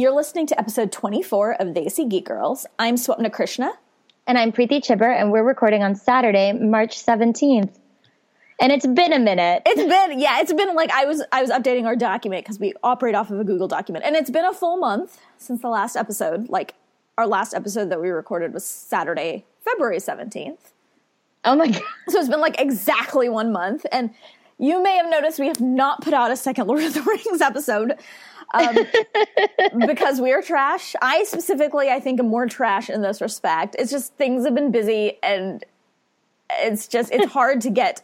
You're listening to episode 24 of Desi Geek Girls. I'm Swapna Krishna. And I'm Preeti Chhibber, and we're recording on Saturday, March 17th. And it's been a minute. It's been, yeah, it's been like I was I was updating our document because we operate off of a Google document. And it's been a full month since the last episode. Like our last episode that we recorded was Saturday, February 17th. Oh my God. So it's been like exactly one month. And you may have noticed we have not put out a second Lord of the Rings episode um, because we are trash. I specifically, I think, am more trash in this respect. It's just things have been busy and it's just, it's hard to get.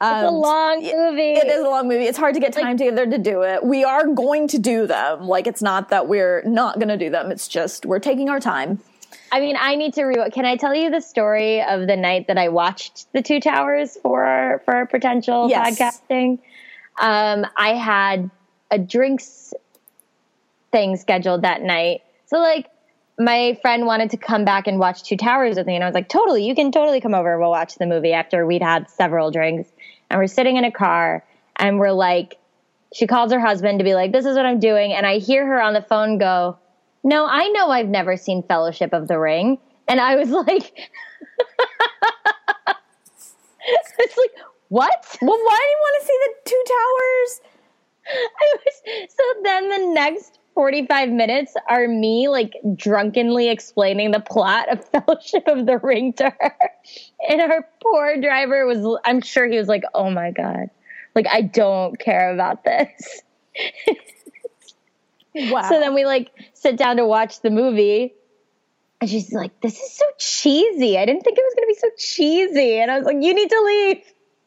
Um, it's a long movie. It is a long movie. It's hard to get time like, together to do it. We are going to do them. Like, it's not that we're not going to do them. It's just we're taking our time. I mean, I need to re. Can I tell you the story of the night that I watched the Two Towers for our, for our potential yes. podcasting? Um, I had a drinks thing scheduled that night, so like my friend wanted to come back and watch Two Towers with me, and I was like, "Totally, you can totally come over. We'll watch the movie after we'd had several drinks." And we're sitting in a car, and we're like, she calls her husband to be like, "This is what I'm doing," and I hear her on the phone go no, I know I've never seen Fellowship of the Ring. And I was like, it's like, what? Well, why do you want to see the two towers? I was, so then the next 45 minutes are me like drunkenly explaining the plot of Fellowship of the Ring to her. And our poor driver was, I'm sure he was like, oh my God, like, I don't care about this. Wow. So then we like sit down to watch the movie. And she's like, this is so cheesy. I didn't think it was going to be so cheesy. And I was like, you need to leave.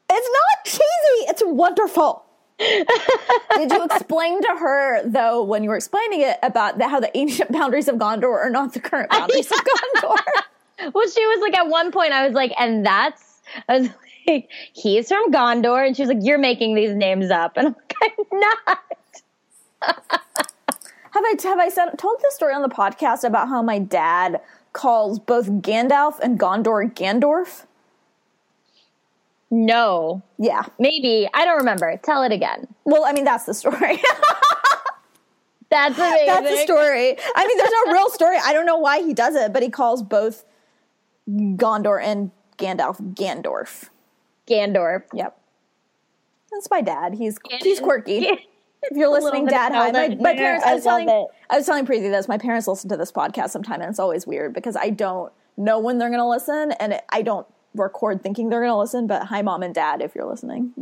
It's not cheesy. It's wonderful. Did you explain to her, though, when you were explaining it about the, how the ancient boundaries of Gondor are not the current boundaries of Gondor? well, she was like, at one point, I was like, and that's, I was like, he's from Gondor. And she was like, you're making these names up. And I'm like, I'm not. Have I have I said, told this story on the podcast about how my dad calls both Gandalf and Gondor Gandorf? No. Yeah. Maybe. I don't remember. Tell it again. Well, I mean, that's the story. that's amazing. That's the story. I mean, there's no real story. I don't know why he does it, but he calls both Gondor and Gandalf Gandorf. Gandorf. Yep. That's my dad. He's he's quirky if you're listening, Dad, hi. My, my parents. I was telling. It. I was telling Preeti this. My parents listen to this podcast sometime, and it's always weird because I don't know when they're going to listen, and it, I don't record thinking they're going to listen. But hi, mom and dad, if you're listening.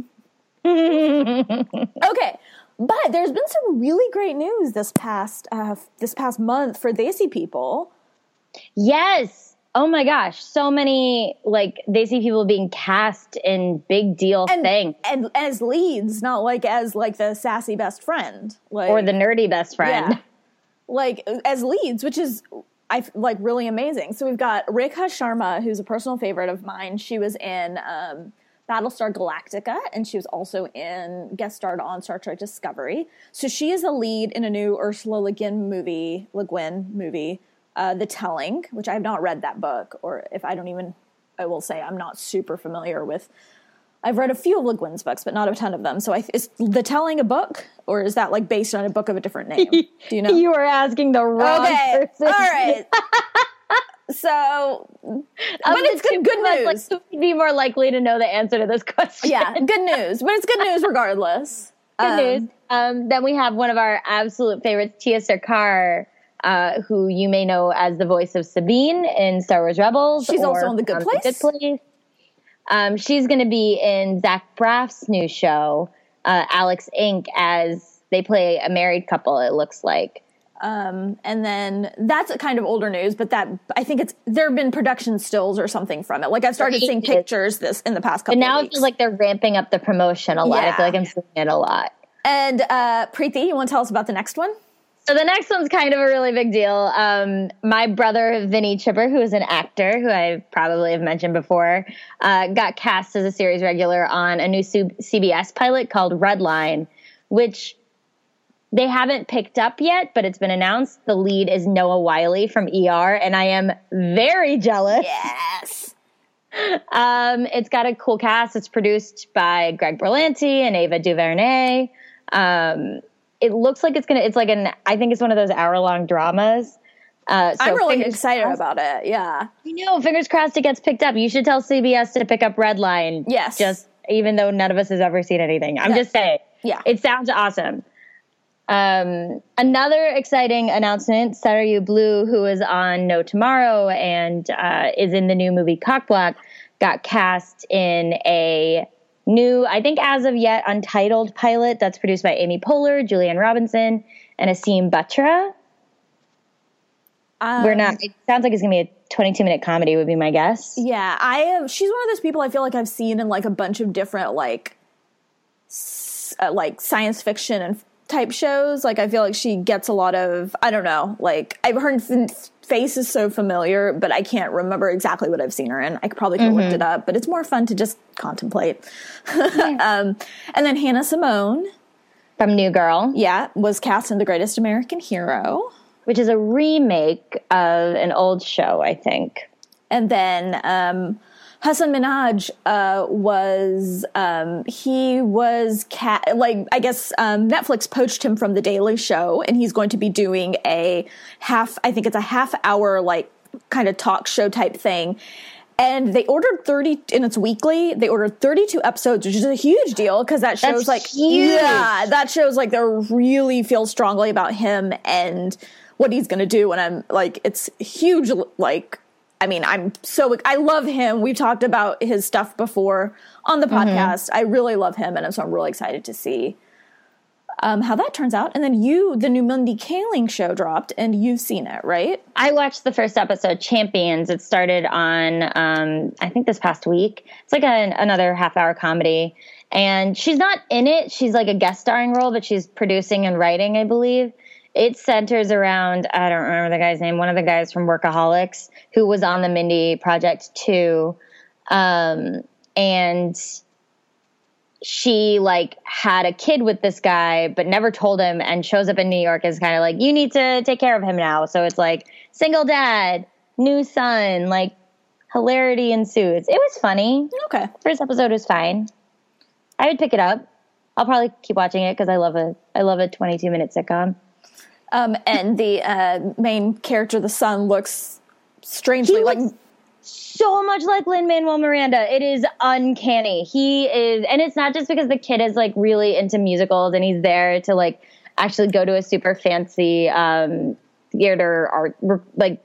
okay, but there's been some really great news this past uh, this past month for Desi people. Yes, Oh my gosh, so many like Desi people being cast in big deal and, things and as leads, not like as like the sassy best friend, like or the nerdy best friend. Yeah. Like as leads, which is I like really amazing. So we've got Rekha Sharma, who's a personal favorite of mine. She was in um, Battlestar Galactica, and she was also in guest starred on Star Trek Discovery. So she is a lead in a new Ursula Le Guin movie, Le Guin movie uh, The Telling, which I have not read that book, or if I don't even, I will say I'm not super familiar with. I've read a few of Le Guin's books, but not a ton of them. So I, is The Telling a book, or is that like based on a book of a different name? Do you know? you are asking the wrong okay. person. All right. so, but it's good, good news. Like, be more likely to know the answer to this question. Yeah, good news. But it's good news regardless. Good um, news. Um, then we have one of our absolute favorites, Tia Sircar, uh, who you may know as the voice of Sabine in Star Wars Rebels. She's also in The Good Place. The Good Place. Um, she's going to be in Zach Braff's new show, uh, Alex Inc., as they play a married couple, it looks like. Um, and then that's kind of older news, but that I think it's there have been production stills or something from it. Like I've started seeing pictures this in the past couple. And now it feels like they're ramping up the promotion a lot. Yeah. I feel like I'm seeing it a lot. And uh, Preeti, you want to tell us about the next one? So the next one's kind of a really big deal. Um, my brother Vinny Chhibber, who is an actor who I probably have mentioned before, uh, got cast as a series regular on a new CBS pilot called Redline, which they haven't picked up yet, but it's been announced. The lead is Noah Wyle from ER, and I am very jealous. Yes. Um, it's got a cool cast. It's produced by Greg Berlanti and Ava DuVernay. Um, it looks like it's gonna. It's like an. I think it's one of those hour long dramas. Uh, so I'm really excited crossed. about it. Yeah, you know, fingers crossed it gets picked up. You should tell CBS to pick up Redline. Yes, just even though none of us has ever seen anything. I'm yes. just saying. Yeah, it sounds awesome. Um, another exciting announcement: Sarayu Blue, who is on No Tomorrow and uh, is in the new movie Cockblock, got cast in a new, I think as of yet untitled pilot that's produced by Amy Poehler, Julie Anne Robinson, and Aseem Batra. Um, We're not. It sounds like it's gonna be a 22 minute comedy. Would be my guess. Yeah, I am. She's one of those people I feel like I've seen in like a bunch of different like, uh, like science fiction and type shows. Like I feel like she gets a lot of. I don't know. Like I've heard face is so familiar, but I can't remember exactly what I've seen her in. I could probably could mm-hmm. looked it up, but it's more fun to just contemplate. Yeah. um, and then Hannah Simone from New Girl, yeah, was cast in The Greatest American Hero which is a remake of an old show, I think. And then um, Hasan Minhaj uh, was um, he was cat like I guess um, Netflix poached him from The Daily Show, and he's going to be doing a half. I think it's a half hour like kind of talk show type thing. And they ordered 30, and it's weekly. They ordered 32 episodes, which is a huge deal because that shows That's like, huge. yeah, that shows like they really feel strongly about him and what he's going to do. And I'm like, it's huge. Like, I mean, I'm so, I love him. We've talked about his stuff before on the mm-hmm. podcast. Mm-hmm. I really love him. And so I'm really excited to see um, how that turns out. And then you, the new Mindy Kaling show dropped, and you've seen it, right? I watched the first episode, Champions. It started on, um, I think, this past week. It's like a, another half hour comedy. And she's not in it. She's like a guest starring role, but she's producing and writing, I believe it centers around I don't remember the guy's name, one of the guys from Workaholics who was on the Mindy project too. Um, and she like had a kid with this guy but never told him and shows up in New York as kind of like you need to take care of him now. So it's like single dad, new son, like hilarity ensues. It was funny. Okay. First episode was fine. I would pick it up. I'll probably keep watching it because I love a I love a 22 minute sitcom. Um, and the uh, main character, the son, looks strangely like so much like Lin Manuel Miranda. It is uncanny. He is, and it's not just because the kid is like really into musicals and he's there to like actually go to a super fancy um, theater art, like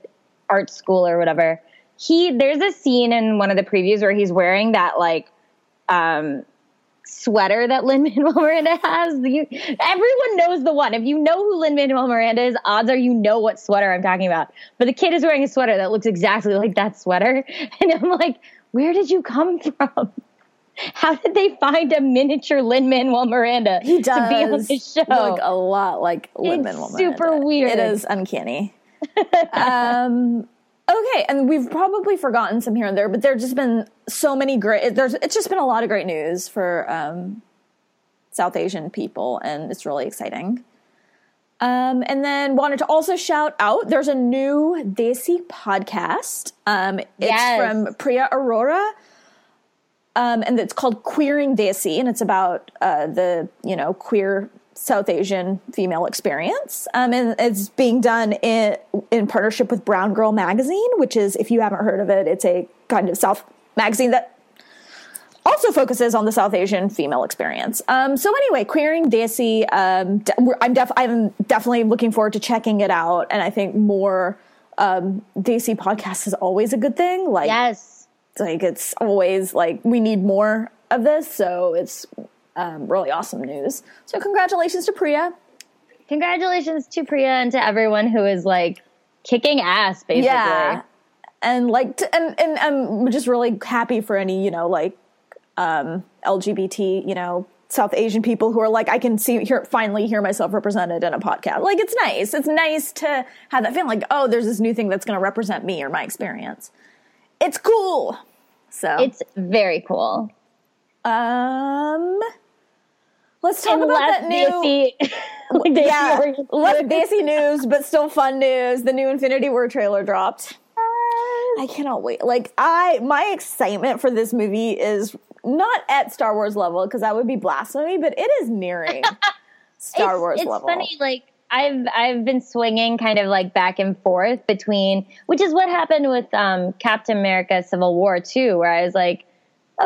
art school or whatever. He there's a scene in one of the previews where he's wearing that like um, sweater that Lin Manuel Miranda has. You, everyone knows the one. If you know who Lin Manuel Miranda is, odds are you know what sweater I'm talking about. But the kid is wearing a sweater that looks exactly like that sweater, and I'm like, where did you come from? How did they find a miniature Lin Manuel Miranda he does to be on the show? Look a lot like Lin Manuel Miranda. Super weird. It is uncanny. um, Okay, and we've probably forgotten some here and there, but there's just been so many great. There's it's just been a lot of great news for um, South Asian people, and it's really exciting. Um, and then wanted to also shout out. There's a new Desi podcast. Um, it's yes. from Priya Aurora. Um, and it's called Queering Desi, and it's about uh, the you know queer South Asian female experience. Um, and it's being done in, in partnership with Brown Girl Magazine, which is, if you haven't heard of it, it's a kind of South magazine that also focuses on the South Asian female experience. Um, so anyway, queering Desi, um, I'm, def- I'm definitely looking forward to checking it out. And I think more um, Desi podcasts is always a good thing. Like, yes, like it's always like we need more of this. So it's um, really awesome news. So congratulations to Priya. Congratulations to Priya and to everyone who is like kicking ass, basically. Yeah. And like, to, and, and I'm just really happy for any, you know, like, um, LGBT, you know, South Asian people who are like, I can see, here finally hear myself represented in a podcast. Like, it's nice. It's nice to have that feeling like, oh, there's this new thing that's going to represent me or my experience. It's cool. So it's very cool. Um, Let's talk about that new. like yeah, less Desi news, but still fun news. The new Infinity War trailer dropped. I cannot wait. Like I, my excitement for this movie is not at Star Wars level because that would be blasphemy, but it is nearing. Star it's, Wars it's level. It's funny, like I've I've been swinging kind of like back and forth between, which is what happened with um, Captain America: Civil War too, where I was like,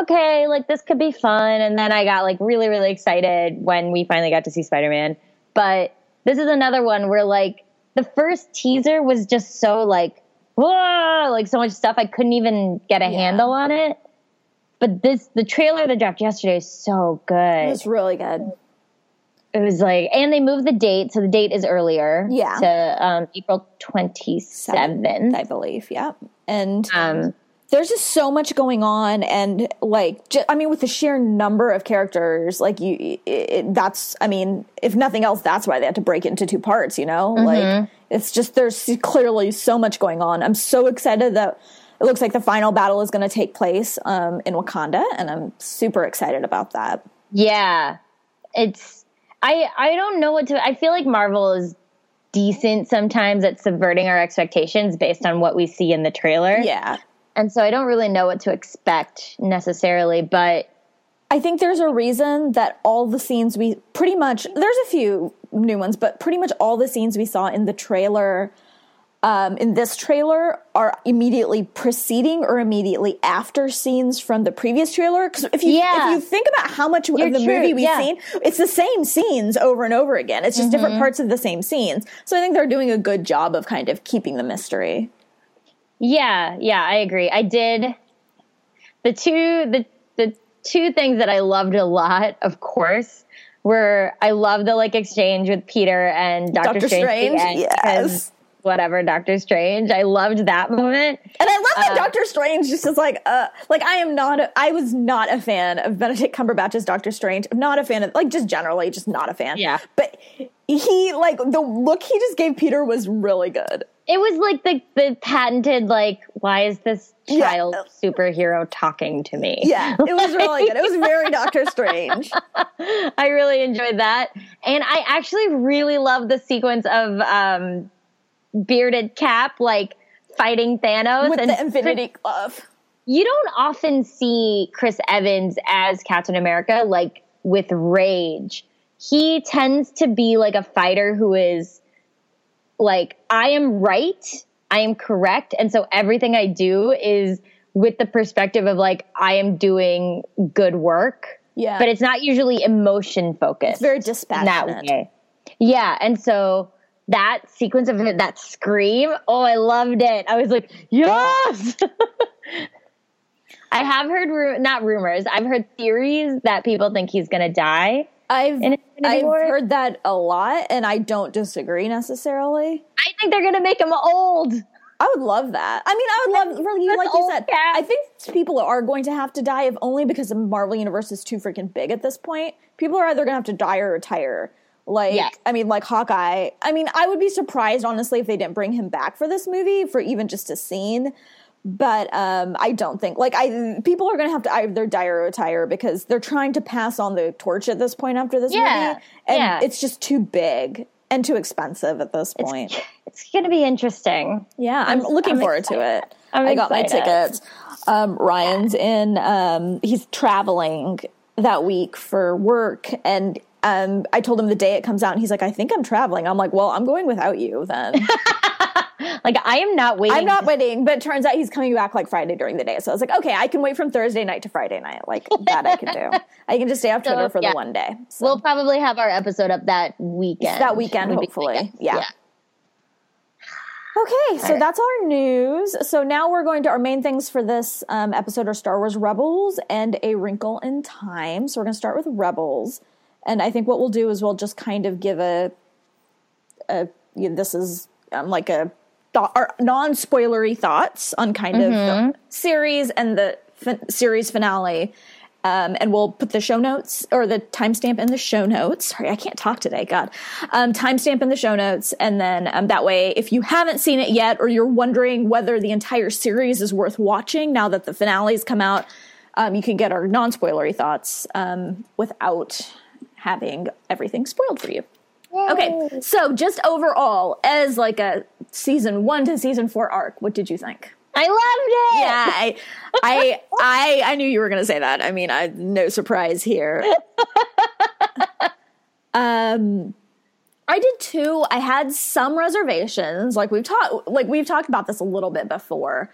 okay, like this could be fun, and then I got like really really excited when we finally got to see Spider Man. But this is another one where like the first teaser was just so like whoa, like so much stuff I couldn't even get a Yeah. handle on it. But this the trailer that dropped yesterday is so good. It was really good. It was like, and they moved the date, so the date is earlier. Yeah. To um, April 27th. I believe. Yeah, and Um, there's just so much going on and like ju- i mean with the sheer number of characters like you it, it, that's i mean if nothing else that's why they had to break it into two parts you know? Like it's just there's clearly so much going on. I'm so excited that it looks like the final battle is going to take place um, in wakanda and i'm super excited about that. Yeah. It's, I, I don't know what to, I feel like Marvel is decent sometimes at subverting our expectations based on what we see in the trailer. yeah And so I don't really know what to expect necessarily, but I think there's a reason that all the scenes we pretty much there's a few new ones, but pretty much all the scenes we saw in the trailer um, in this trailer are immediately preceding or immediately after scenes from the previous trailer. Because if you Yeah. if you think about how much of You're the true, movie we've yeah. seen, it's the same scenes over and over again. It's just Mm-hmm. different parts of the same scenes. So I think they're doing a good job of kind of keeping the mystery. Yeah, yeah, I agree. I did the two the the two things that I loved a lot, of course, were I love the like exchange with Peter and Doctor, Doctor Strange. Strange, again, yes. Whatever, Doctor Strange. I loved that moment. And I love that Uh, Doctor Strange just is like, uh, like I am not, a, I was not a fan of Benedict Cumberbatch's Doctor Strange. I'm not a fan of, like, just generally, just not a fan. Yeah. But he, like, the look he just gave Peter was really good. It was like the the patented like, why is this Yeah. child superhero talking to me? Yeah, it was really good. It was very Doctor Strange. I really enjoyed that. And I actually really love the sequence of um, bearded Cap like fighting Thanos With and the Infinity Glove. You don't often see Chris Evans as Captain America like with rage. He tends to be like a fighter who is like I am right, I am correct, and so everything I do is with the perspective of like I am doing good work. Yeah. But it's not usually emotion focused. It's very in that dispassionate. way. Yeah, and so that sequence of that scream, oh, I loved it. I was like, yes. I have heard ru- not rumors. I've heard theories that people think he's going to die. I've, I've War? heard that a lot, and I don't disagree necessarily. I think they're going to make him old. I would love that. I mean, I would love, really like you said, Cap. I think people are going to have to die, if only because the Marvel Universe is too freaking big at this point. People are either going to have to die or retire. Like, Yes. I mean, like Hawkeye. I mean, I would be surprised, honestly, if they didn't bring him back for this movie for even just a scene. But um, I don't think like I people are going to have to either die or retire because they're trying to pass on the torch at this point after this Yeah. movie, and Yeah. it's just too big and too expensive at this point. It's going to be interesting. Yeah, I'm, looking I'm forward to it. I'm I got my tickets. Um, Ryan's in. Um, he's traveling that week for work, and um, I told him the day it comes out, and he's like, "I think I'm traveling." I'm like, "Well, I'm going without you then." Like, I am not waiting. I'm not waiting, but it turns out he's coming back like Friday during the day. So I was like, "Okay, I can wait from Thursday night to Friday night. Like that, I can do. I can just stay off So, Twitter for yeah. the one day." So We'll probably have our episode up that weekend. that weekend, hopefully. my guess. Yeah. Okay, so right. that's our news. So now we're going to our main things for this um, episode are Star Wars Rebels and A Wrinkle in Time. So we're going to start with Rebels, and I think what we'll do is we'll just kind of give a, a you know, this is um, like a thought, or non-spoilery thoughts on kind of the series and the fin- series finale. Um, and we'll put the show notes or the timestamp in the show notes. Sorry, I can't talk today. God, um, timestamp in the show notes, and then um, that way, if you haven't seen it yet, or you're wondering whether the entire series is worth watching now that the finale's come out, um, you can get our non-spoilery thoughts um, without having everything spoiled for you. Okay, so just overall, as like a season one to season four arc, what did you think? I loved it. Yeah, I, I, I, I knew you were going to say that. I mean, I no surprise here. Um, I did too. I had some reservations. Like we've talked, like we've talked about this a little bit before.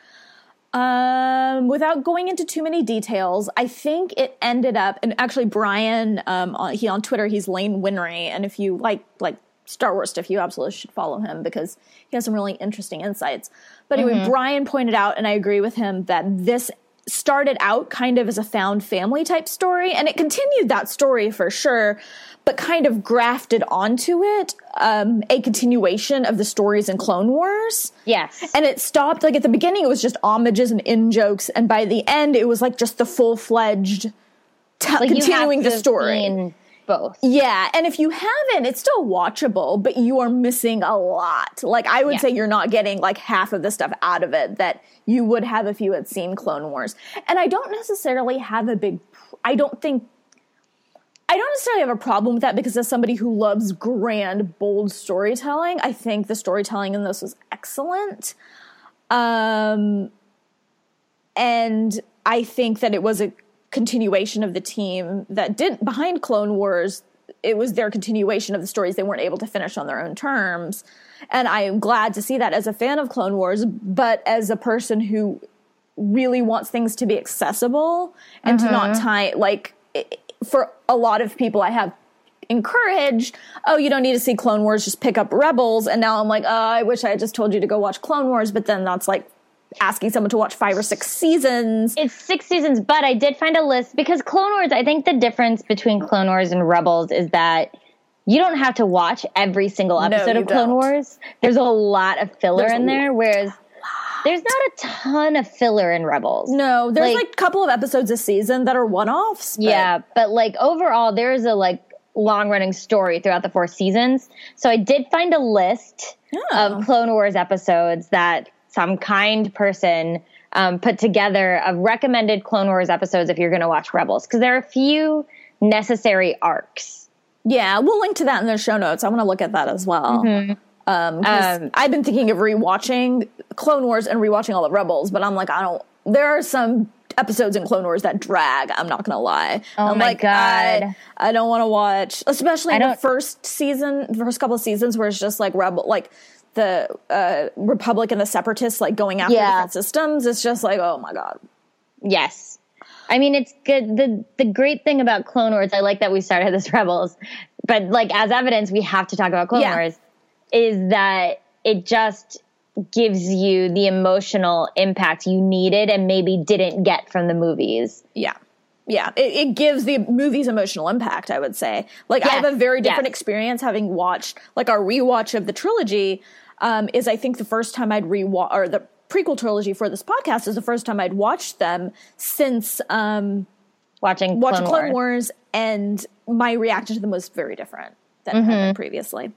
Um, without going into too many details, I think it ended up, and actually Brian, um, on, he on Twitter, he's Lane Winry, and if you like like Star Wars stuff, you absolutely should follow him because he has some really interesting insights. But anyway, mm-hmm. Brian pointed out, and I agree with him that this started out kind of as a found family type story, and it continued that story for sure but kind of grafted onto it um, a continuation of the stories in Clone Wars. Yes. And it stopped, like at the beginning, it was just homages and in jokes. And by the end, it was like just the full fledged t- like continuing the story. Both. Yeah. And if you haven't, it's still watchable, but you are missing a lot. Like, I would yeah. say you're not getting like half of the stuff out of it that you would have if you had seen Clone Wars. And I don't necessarily have a big, I don't think I don't necessarily have a problem with that because as somebody who loves grand, bold storytelling, I think the storytelling in this was excellent. Um, and I think that it was a continuation of the team that didn't behind Clone Wars. It was their continuation of the stories they weren't able to finish on their own terms. And I am glad to see that as a fan of Clone Wars, but as a person who really wants things to be accessible and to not mm-hmm. tie, like, for a lot of people I have encouraged, oh, you don't need to see Clone Wars, just pick up Rebels. And now I'm like, oh, I wish I had just told you to go watch Clone Wars, but then that's like asking someone to watch five or six seasons. It's six seasons, but I did find a list because Clone Wars, I think the difference between Clone Wars and Rebels is that you don't have to watch every single episode no, of Clone don't. Wars. There's a lot of filler There's in there, whereas there's not a ton of filler in Rebels. No, there's like, a couple of episodes a season that are one offs. Yeah, but like overall, there's a like long running story throughout the four seasons. So I did find a list of Clone Wars episodes that some kind person um, put together of recommended Clone Wars episodes if you're going to watch Rebels because there are a few necessary arcs. Yeah, we'll link to that in the show notes. I want to look at that as well. Mm-hmm. Um, um, I've been thinking of rewatching Clone Wars and rewatching all the Rebels, but I'm like, I don't. There are some episodes in Clone Wars that drag. I'm not gonna lie. Oh I'm my like, god! I, I don't want to watch, especially in the first season, the first couple of seasons where it's just like rebel, like the uh, Republic and the Separatists like going after yeah. different systems. It's just like, oh my god. Yes. I mean, it's good. the The great thing about Clone Wars, I like that we started this Rebels, but like as evidence, we have to talk about Clone yeah. Wars is that it just gives you the emotional impact you needed and maybe didn't get from the movies. Yeah. Yeah, it, it gives the movie's emotional impact, I would say. Like, yes. I have a very different yes. experience having watched, like, our rewatch of the trilogy um, is, I think, the first time I'd rewatch, or the prequel trilogy for this podcast is the first time I'd watched them since um, watching watching Clone, Clone Wars. Wars. and my reaction to them was very different than mm-hmm. previously.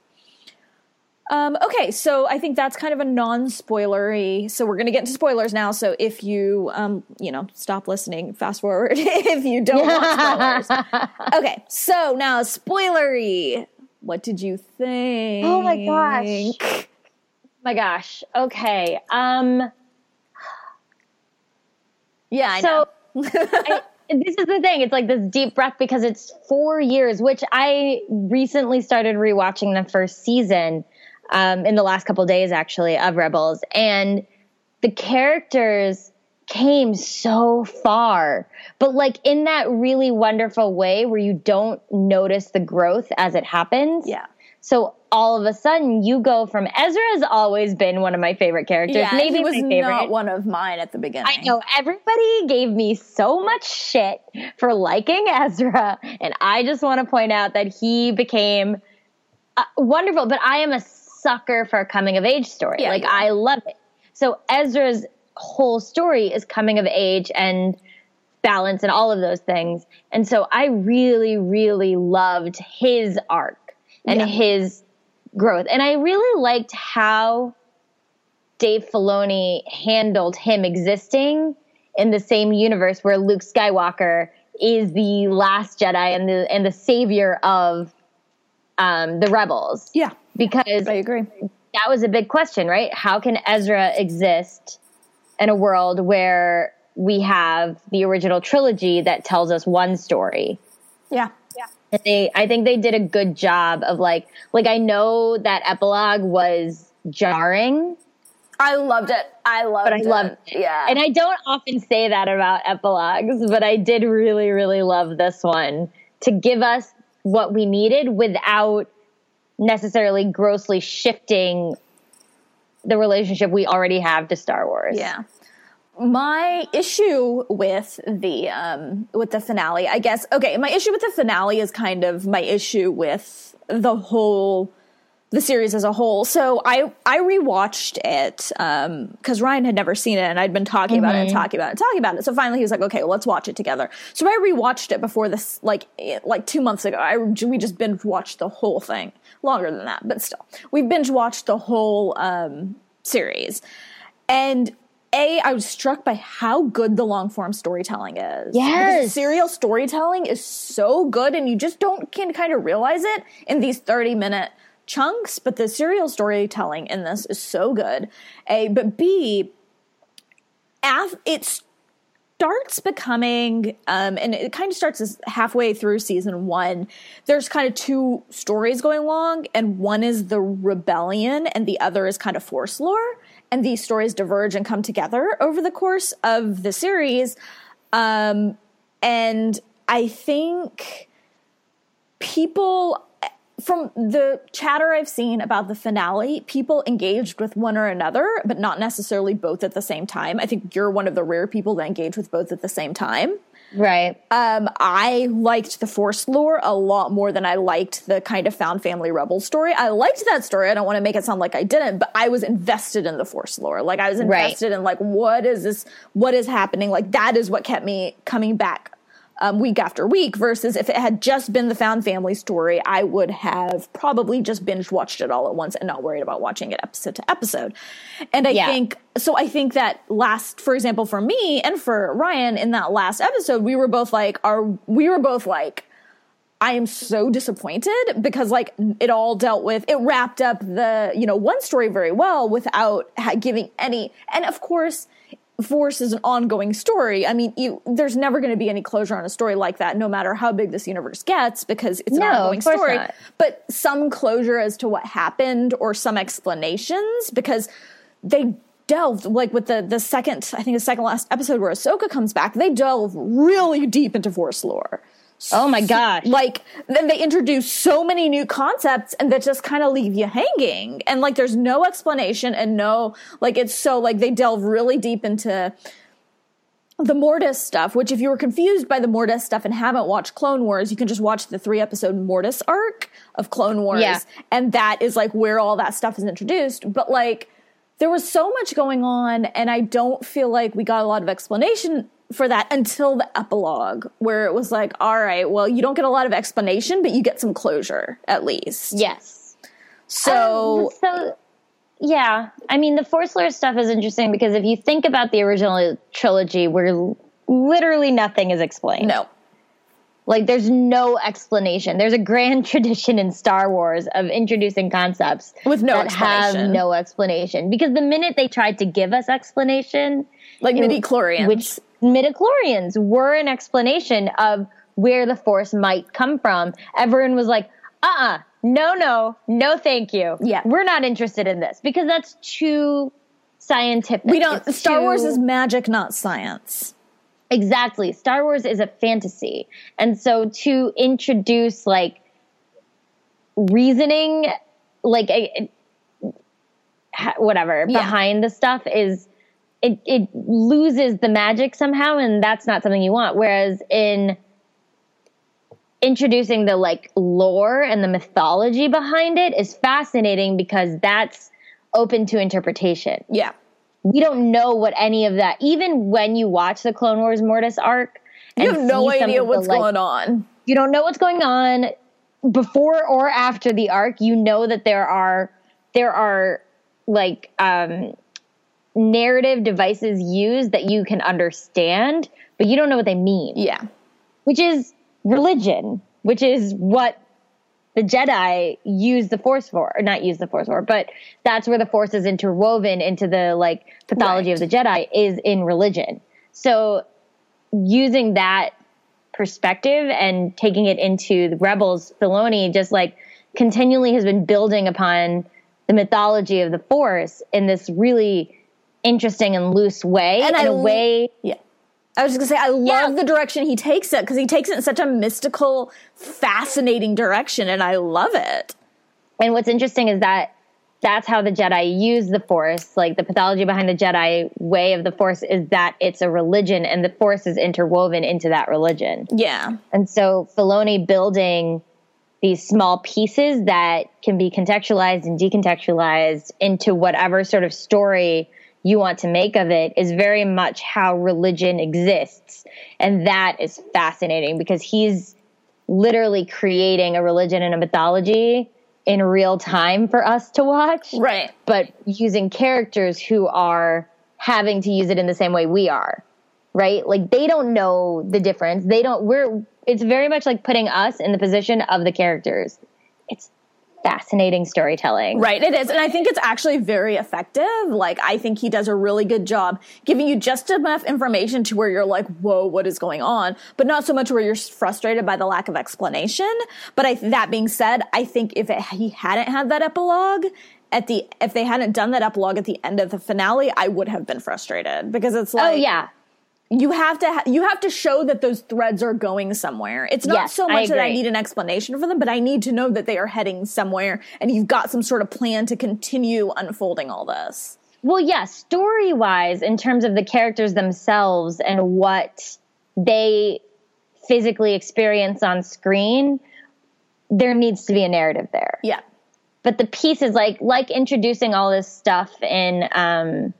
Um, okay, so I think that's kind of a non-spoilery. So we're going to get into spoilers now. So if you, um, you know, stop listening, fast forward if you don't want spoilers. okay, so now spoilery. What did you think? Oh my gosh! my gosh. Okay. Um. Yeah. I so I, this is the thing. It's like this deep breath because it's four years, which I recently started rewatching the first season um, in the last couple of days actually of Rebels, and the characters came so far, but like in that really wonderful way where you don't notice the growth as it happens. Yeah. So all of a sudden, you go from Ezra has always been one of my favorite characters. Yeah, Maybe he was not one of mine at the beginning. I know everybody gave me so much shit for liking Ezra, and I just want to point out that he became uh, wonderful. But I am a sucker for a coming of age story. Yeah, like yeah. I love it. So Ezra's whole story is coming of age and balance and all of those things. And so I really, really loved his arc and yeah. his growth. And I really liked how Dave Filoni handled him existing in the same universe where Luke Skywalker is the last Jedi and the and the savior of um, the rebels. Yeah because I agree. That was a big question, right? How can Ezra exist in a world where we have the original trilogy that tells us one story? Yeah. Yeah. And they I think they did a good job of like like I know that epilogue was jarring. I loved it. I loved but I it. loved it. Yeah. And I don't often say that about epilogues, but I did really, really love this one to give us what we needed without necessarily grossly shifting the relationship we already have to Star Wars. Yeah. My issue with the um with the finale, I guess okay, my issue with the finale is kind of my issue with the whole the series as a whole. So I I rewatched it um because Ryan had never seen it and I'd been talking about it and talking about it and talking about it. So finally he was like, okay, well, let's watch it together. So I rewatched it before this like like two months ago. I we just binge watched the whole thing longer than that, but still we binge watched the whole um series and a, I was struck by how good the long form storytelling is. Yes. Because serial storytelling is so good and you just don't can kind of realize it in these 30 minute chunks, but the serial storytelling in this is so good. A, but B, af, it starts becoming, um, and it kind of starts as halfway through season one. There's kind of two stories going along, and one is the rebellion, and the other is kind of force lore and these stories diverge and come together over the course of the series. Um, and I think people from the chatter I've seen about the finale, people engaged with one or another, but not necessarily both at the same time. I think you're one of the rare people that engage with both at the same time. Right. Um, I liked the Force lore a lot more than I liked the kind of found family rebel story. I liked that story. I don't want to make it sound like I didn't, but I was invested in the Force lore. Like I was invested right. in like what is this? What is happening? Like that is what kept me coming back um, week after week versus if it had just been the found family story, I would have probably just binge watched it all at once and not worried about watching it episode to episode. And I yeah. think, so I think that last, for example, for me and for Ryan in that last episode, we were both like, are, we were both like, I am so disappointed because like it all dealt with, it wrapped up the, you know, one story very well without giving any, and of course, Force is an ongoing story. I mean, you, there's never going to be any closure on a story like that, no matter how big this universe gets, because it's no, an ongoing story. Not. But some closure as to what happened or some explanations, because they delved like with the the second, I think the second last episode where Ahsoka comes back, they delve really deep into Force lore. Oh my gosh. Like then they introduce so many new concepts and that just kind of leave you hanging. And like there's no explanation and no like it's so like they delve really deep into the Mortis stuff, which if you were confused by the Mortis stuff and haven't watched Clone Wars, you can just watch the three episode Mortis arc of Clone Wars. Yeah. And that is like where all that stuff is introduced. But like there was so much going on and I don't feel like we got a lot of explanation for that until the epilogue, where it was like, all right, well, you don't get a lot of explanation, but you get some closure at least. Yes. So, um, so yeah, I mean, the Force lore stuff is interesting because if you think about the original trilogy, where literally nothing is explained. No. Like, there's no explanation. There's a grand tradition in Star Wars of introducing concepts with no that explanation. have no explanation. Because the minute they tried to give us explanation, like midi chlorians, which midichlorians were an explanation of where the force might come from. Everyone was like, uh-uh, no, no, no, thank you. Yeah. We're not interested in this because that's too scientific. We don't, it's Star too, Wars is magic, not science. Exactly. Star Wars is a fantasy. And so to introduce like reasoning, like a, whatever yeah. behind the stuff is it, it loses the magic somehow and that's not something you want. Whereas in introducing the like lore and the mythology behind it is fascinating because that's open to interpretation. Yeah. We don't know what any of that even when you watch the clone wars mortis arc you have no idea what's the, like, going on. you don't know what's going on before or after the arc. You know that there are there are like um narrative devices used that you can understand, but you don't know what they mean. Yeah. Which is religion, which is what the Jedi use the Force for, or not use the Force for, but that's where the Force is interwoven into the like pathology right. of the Jedi is in religion. So using that perspective and taking it into the Rebels, Filoni just like continually has been building upon the mythology of the Force in this really interesting and loose way. And in I, a way, yeah. I was just gonna say, I love yeah. the direction he takes it because he takes it in such a mystical, fascinating direction, and I love it. And what's interesting is that that's how the Jedi use the Force. Like the pathology behind the Jedi way of the Force is that it's a religion, and the Force is interwoven into that religion. Yeah. And so Filoni building these small pieces that can be contextualized and decontextualized into whatever sort of story you want to make of it is very much how religion exists. And that is fascinating because he's literally creating a religion and a mythology in real time for us to watch. Right. But using characters who are having to use it in the same way we are. Right? Like they don't know the difference. They don't we're it's very much like putting us in the position of the characters. Fascinating storytelling. Right, it is. And I think it's actually very effective. Like, I think he does a really good job giving you just enough information to where you're like, whoa, what is going on? But not so much where you're frustrated by the lack of explanation. But I, that being said, I think if it, he hadn't had that epilogue, at the if they hadn't done that epilogue at the end of the finale, I would have been frustrated because it's oh, like, oh yeah, you have to ha- you have to show that those threads are going somewhere. It's not yes, so much I that I need an explanation for them, but I need to know that they are heading somewhere and you've got some sort of plan to continue unfolding all this. Well, yeah, story wise, in terms of the characters themselves and what they physically experience on screen, there needs to be a narrative there. Yeah. But the pieces like like introducing all this stuff in um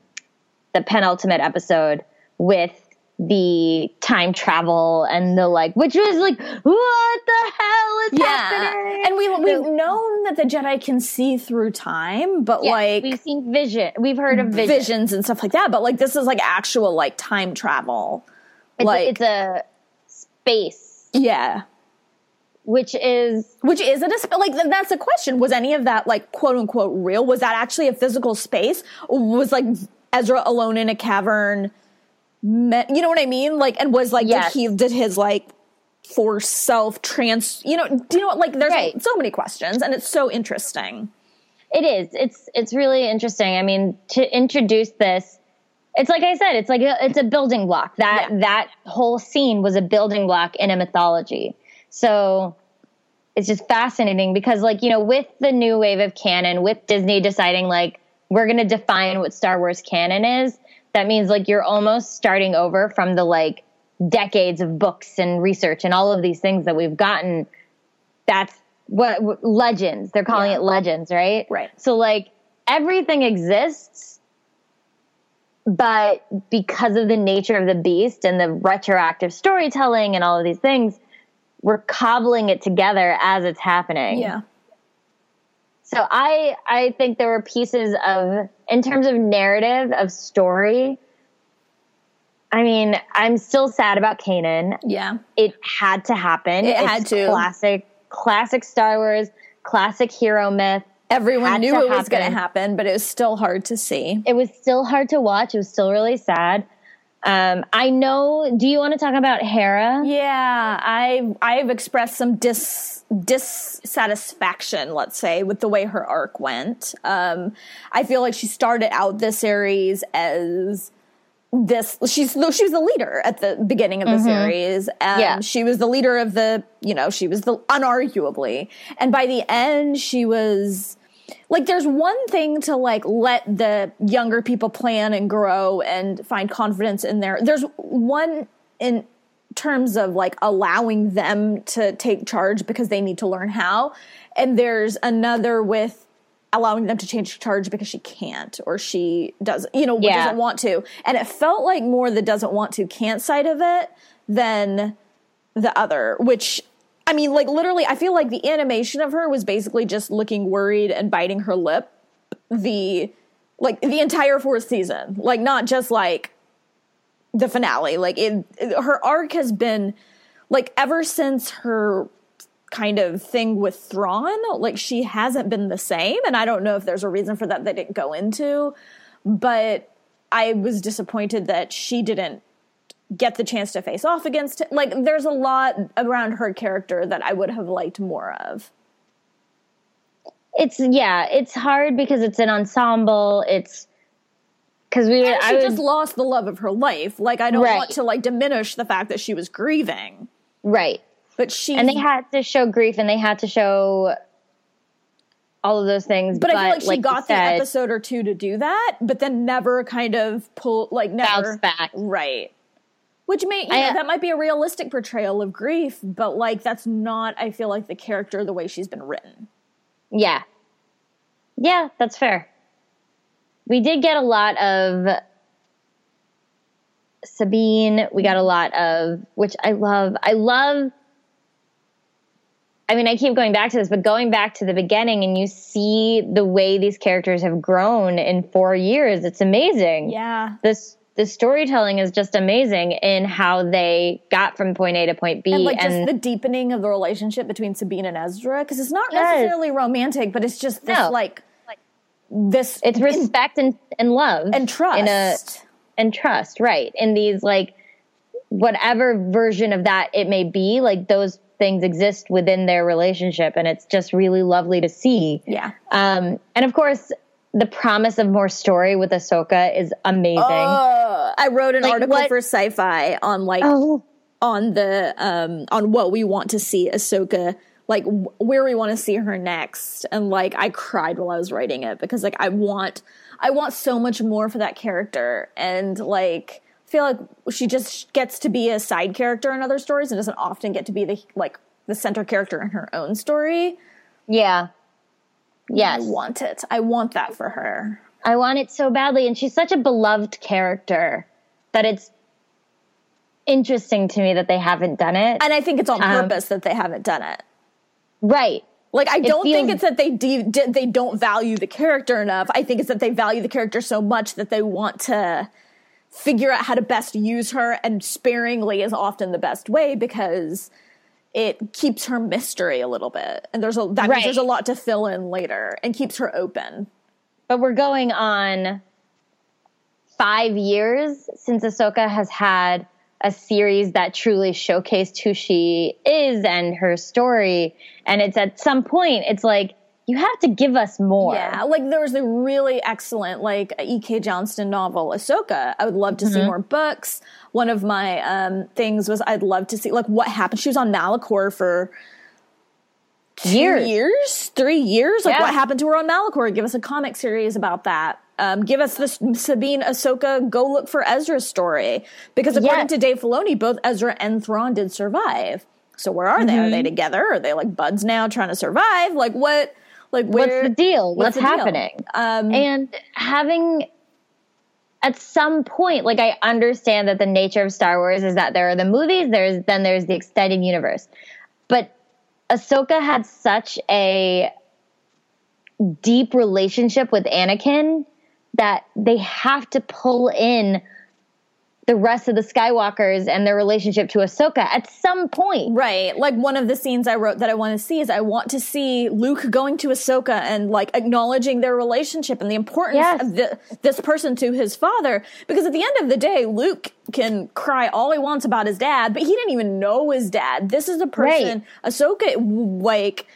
the penultimate episode with the time travel and the like, which was like, what the hell is yeah. happening? And we we've known that the Jedi can see through time, but like we've seen vision, we've heard of vision. visions and stuff like that. But like this is like actual like time travel. It's like a, it's a space. Yeah. Which is which is it a like that's the question. Was any of that like quote unquote real? Was that actually a physical space? was like Ezra alone in a cavern? You know what I mean? Like, and was like, yes. did he, did his like for self trans, you know, do you know, what like there's right. so many questions and it's so interesting. It is. It's, it's really interesting. I mean, to introduce this, it's like I said, it's like a, it's a building block. That yeah. that whole scene was a building block in a mythology. So it's just fascinating because, like you know, with the new wave of canon, with Disney deciding like we're going to define what Star Wars canon is, that means like you're almost starting over from the like decades of books and research and all of these things that we've gotten. That's what legends. They're calling yeah. it legends right? Right. So like everything exists but because of the nature of the beast and the retroactive storytelling and all of these things we're cobbling it together as it's happening. Yeah. So I I think there were pieces of in terms of narrative of story. I mean, I'm still sad about Kanan. Yeah. It had to happen. It it's had to. Classic classic Star Wars, classic hero myth. Everyone knew it was going to happen, but it was still hard to see. It was still hard to watch. It was still really sad. Um, I know. Do you want to talk about Hera? Yeah, I I've expressed some dis dissatisfaction, let's say, with the way her arc went. Um, I feel like she started out this series as this she's though she was the leader at the beginning of the mm-hmm. series and yeah. she was the leader of the you know she was the unarguably and by the end she was like there's one thing to like let the younger people plan and grow and find confidence in their there's one in terms of like allowing them to take charge because they need to learn how and there's another with allowing them to change charge because she can't or she doesn't, you know yeah. doesn't want to and it felt like more the doesn't want to can't side of it than the other which I mean, like literally, I feel like the animation of her was basically just looking worried and biting her lip. The like the entire fourth season, like not just like the finale. Like it, her arc has been like ever since her kind of thing with Thrawn, like she hasn't been the same. And I don't know if there's a reason for that they didn't go into, but I was disappointed that she didn't get the chance to face off against him. Like, there's a lot around her character that I would have liked more of. It's yeah, it's hard because it's an ensemble. It's because we and she I just lost the love of her life. Like, I don't right. want to like diminish the fact that she was grieving, right? But she and they had to show grief and they had to show all of those things. But, but I feel like she like got said, the episode or two to do that, but then never kind of pull like never back. Right. Which may you know, I, that might be a realistic portrayal of grief, but like that's not I feel like the character the way she's been written. Yeah. Yeah, that's fair. We did get a lot of Sabine. We got a lot of which I love. I love I mean, I keep going back to this, but going back to the beginning and you see the way these characters have grown in four years, it's amazing. Yeah. This the storytelling is just amazing in how they got from point A to point B. And like and, just the deepening of the relationship between Sabine and Ezra, because it's not yes. necessarily romantic, but it's just this no. like, like this. It's respect in, and, and love and trust a and trust, right? In these like whatever version of that it may be, like those things exist within their relationship and it's just really lovely to see. Yeah. Um, and of course, the promise of more story with Ahsoka is amazing. I wrote an like article what? for Sci-Fi on like oh. on the um on what we want to see Ahsoka like where we want to see her next and like I cried while I was writing it because like I want I want so much more for that character and like feel like she just gets to be a side character in other stories and doesn't often get to be the like the center character in her own story. Yeah. Yes. I want it. I want that for her. I want it so badly and she's such a beloved character that it's interesting to me that they haven't done it. And I think it's on um, purpose that they haven't done it. Right. Like I don't feels, think it's that they de- de- they don't value the character enough. I think it's that they value the character so much that they want to figure out how to best use her and sparingly is often the best way because it keeps her mystery a little bit and there's a that right. means there's a lot to fill in later and keeps her open but we're going on five years since ahsoka has had a series that truly showcased who she is and her story and it's at some point it's like you have to give us more. Yeah, like there was a really excellent like E.K. Johnston novel, Ahsoka. I would love to mm-hmm. see more books. One of my um, things was I'd love to see like what happened. She was on Malachor for years, years, three years. Like yeah. what happened to her on Malachor? Give us a comic series about that. Um, give us this Sabine Ahsoka go look for Ezra's story because according yes. to Dave Filoni, both Ezra and Thrawn did survive. So where are mm-hmm. they? Are they mm-hmm. together? Are they like buds now trying to survive? Like what? Like, where, what's the deal? What's, what's the happening? Deal? Um, and having at some point, like I understand that the nature of Star Wars is that there are the movies, there's then there's the extended universe, but Ahsoka had such a deep relationship with Anakin that they have to pull in the rest of the Skywalkers and their relationship to Ahsoka at some point. Right. Like one of the scenes I wrote that I want to see is I want to see Luke going to Ahsoka and like acknowledging their relationship and the importance yes. of the, this person to his father. Because at the end of the day, Luke can cry all he wants about his dad, but he didn't even know his dad. This is a person, right. Ahsoka, like,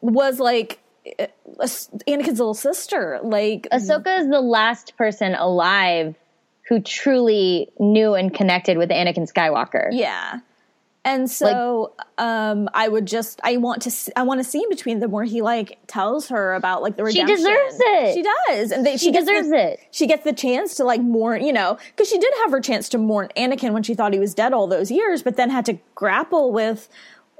was like, Anakin's little sister. Like, Ahsoka is the last person alive who truly knew and connected with Anakin Skywalker. Yeah. And so like, um, I would just I want to I want to see in between them where he like tells her about like the redemption. She deserves it. She does, and they, she, she deserves the, it. She gets the chance to like mourn, you know, because she did have her chance to mourn Anakin when she thought he was dead all those years, but then had to grapple with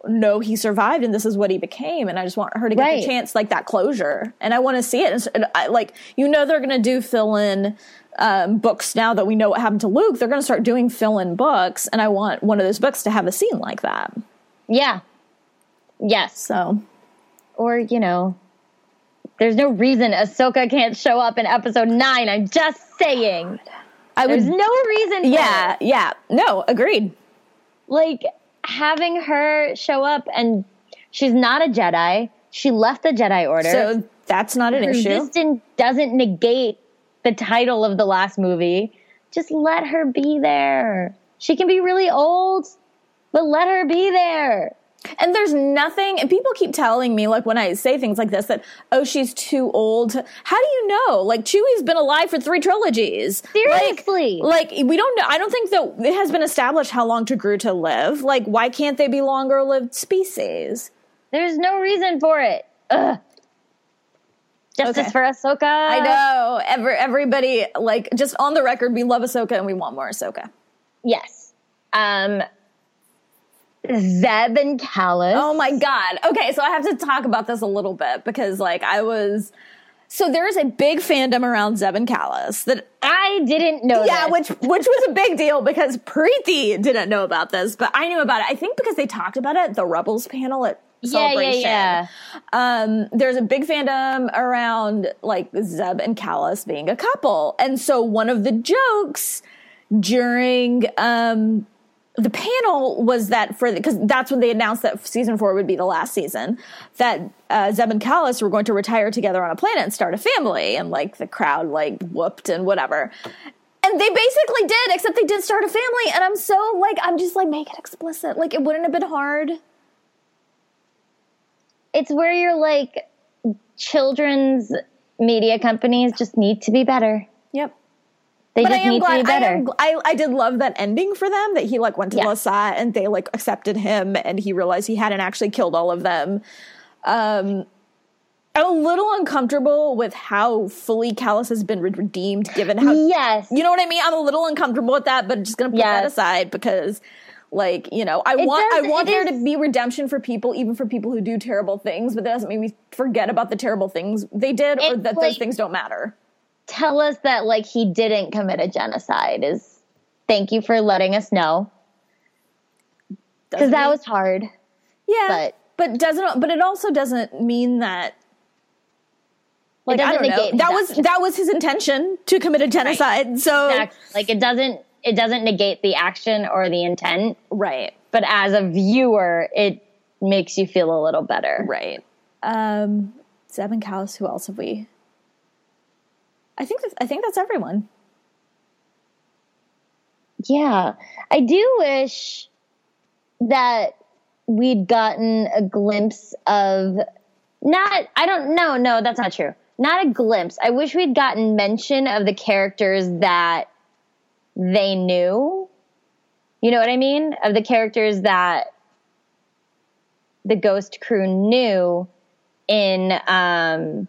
no, he survived and this is what he became. And I just want her to get right. the chance, like that closure. And I want to see it. And I, like, you know, they're going to do fill in um, books now that we know what happened to Luke. They're going to start doing fill in books. And I want one of those books to have a scene like that. Yeah. Yes. So, or, you know, there's no reason Ahsoka can't show up in episode nine. I'm just saying. I would, There's no reason. Yeah, yeah. No, agreed. Like, having her show up and she's not a Jedi. She left the Jedi Order. So that's not an Resistance issue. doesn't negate the title of the last movie. Just let her be there. She can be really old, but let her be there. And there's nothing, and people keep telling me, like when I say things like this, that, oh, she's too old. How do you know? Like, Chewie's been alive for three trilogies. Seriously. Like, like we don't know. I don't think that it has been established how long to grew to live. Like, why can't they be longer lived species? There's no reason for it. Ugh. Justice okay. for Ahsoka. I know. Every, everybody, like, just on the record, we love Ahsoka and we want more Ahsoka. Yes. Um, Zeb and Kallus. Oh my god. Okay, so I have to talk about this a little bit because like I was so there is a big fandom around Zeb and Kallus that I didn't know. Yeah, this. which which was a big deal because Preeti didn't know about this, but I knew about it. I think because they talked about it the Rebels panel at Celebration. Yeah, yeah, yeah. Um, there's a big fandom around like Zeb and Kallus being a couple, and so one of the jokes during um the panel was that for because that's when they announced that season four would be the last season that uh, Zeb and Kallus were going to retire together on a planet and start a family, and like the crowd like whooped and whatever. And they basically did, except they did start a family. And I'm so like, I'm just like, make it explicit. Like, it wouldn't have been hard. It's where you're like, children's media companies just need to be better. They but just need glad, to be better. I, am, I, I, did love that ending for them that he like went to yeah. Lasat and they like accepted him and he realized he hadn't actually killed all of them. Um, I'm a little uncomfortable with how fully Kallus has been redeemed, given how yes, you know what I mean. I'm a little uncomfortable with that, but I'm just gonna put yes. that aside because, like, you know, I it want does, I want there is, to be redemption for people, even for people who do terrible things. But that doesn't mean we forget about the terrible things they did, or that like, those things don't matter tell us that like he didn't commit a genocide is thank you for letting us know because that was hard yeah but but doesn't but it also doesn't mean that like I don't know. That was that was his intention to commit a genocide. Right. So exactly. like it doesn't it doesn't negate the action or the intent. Right. But as a viewer, it makes you feel a little better. Right. Um Zeb and Kallus, who else have we I think I think that's everyone. Yeah, I do wish that we'd gotten a glimpse of not I don't know, no, that's not true. Not a glimpse. I wish we'd gotten mention of the characters that they knew. You know what I mean? Of the characters that the ghost crew knew in um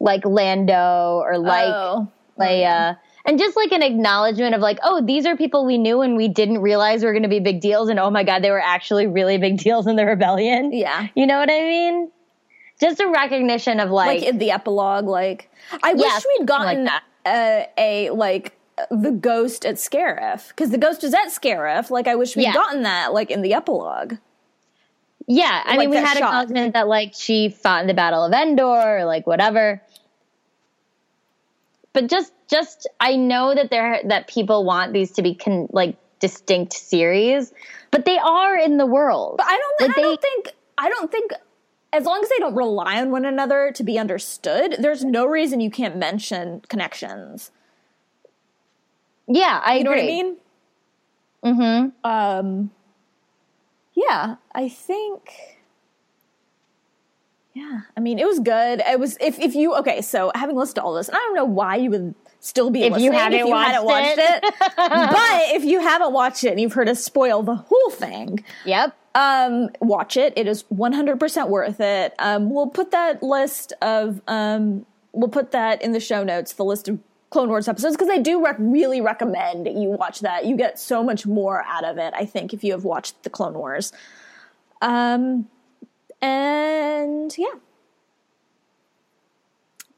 like Lando or like oh. Leia. And just like an acknowledgement of like, oh, these are people we knew and we didn't realize were going to be big deals. And oh my God, they were actually really big deals in the rebellion. Yeah. You know what I mean? Just a recognition of like. Like in the epilogue, like, I wish we'd gotten like a, a, like, the ghost at Scarif. Because the ghost is at Scarif. Like, I wish we'd yeah. gotten that, like, in the epilogue. Yeah, I like mean, we had shot. acknowledgement that like she fought in the Battle of Endor, or like whatever but just just I know that there that people want these to be con, like distinct series, but they are in the world. But I don't. Like I they, don't think. I don't think. As long as they don't rely on one another to be understood, there's no reason you can't mention connections. Yeah, I you know agree. what I mean. Mm-hmm. Um. Yeah, I think. Yeah, I mean, it was good. It was if if you okay. So having listened to all this, and I don't know why you would still be if you haven't, if you watched, hadn't watched it, it. but if you haven't watched it and you've heard us spoil the whole thing, yep. Um, watch it. It is one hundred percent worth it. Um, we'll put that list of um, we'll put that in the show notes. The list of Clone Wars episodes because I do rec- really recommend you watch that. You get so much more out of it. I think if you have watched the Clone Wars. Um and yeah.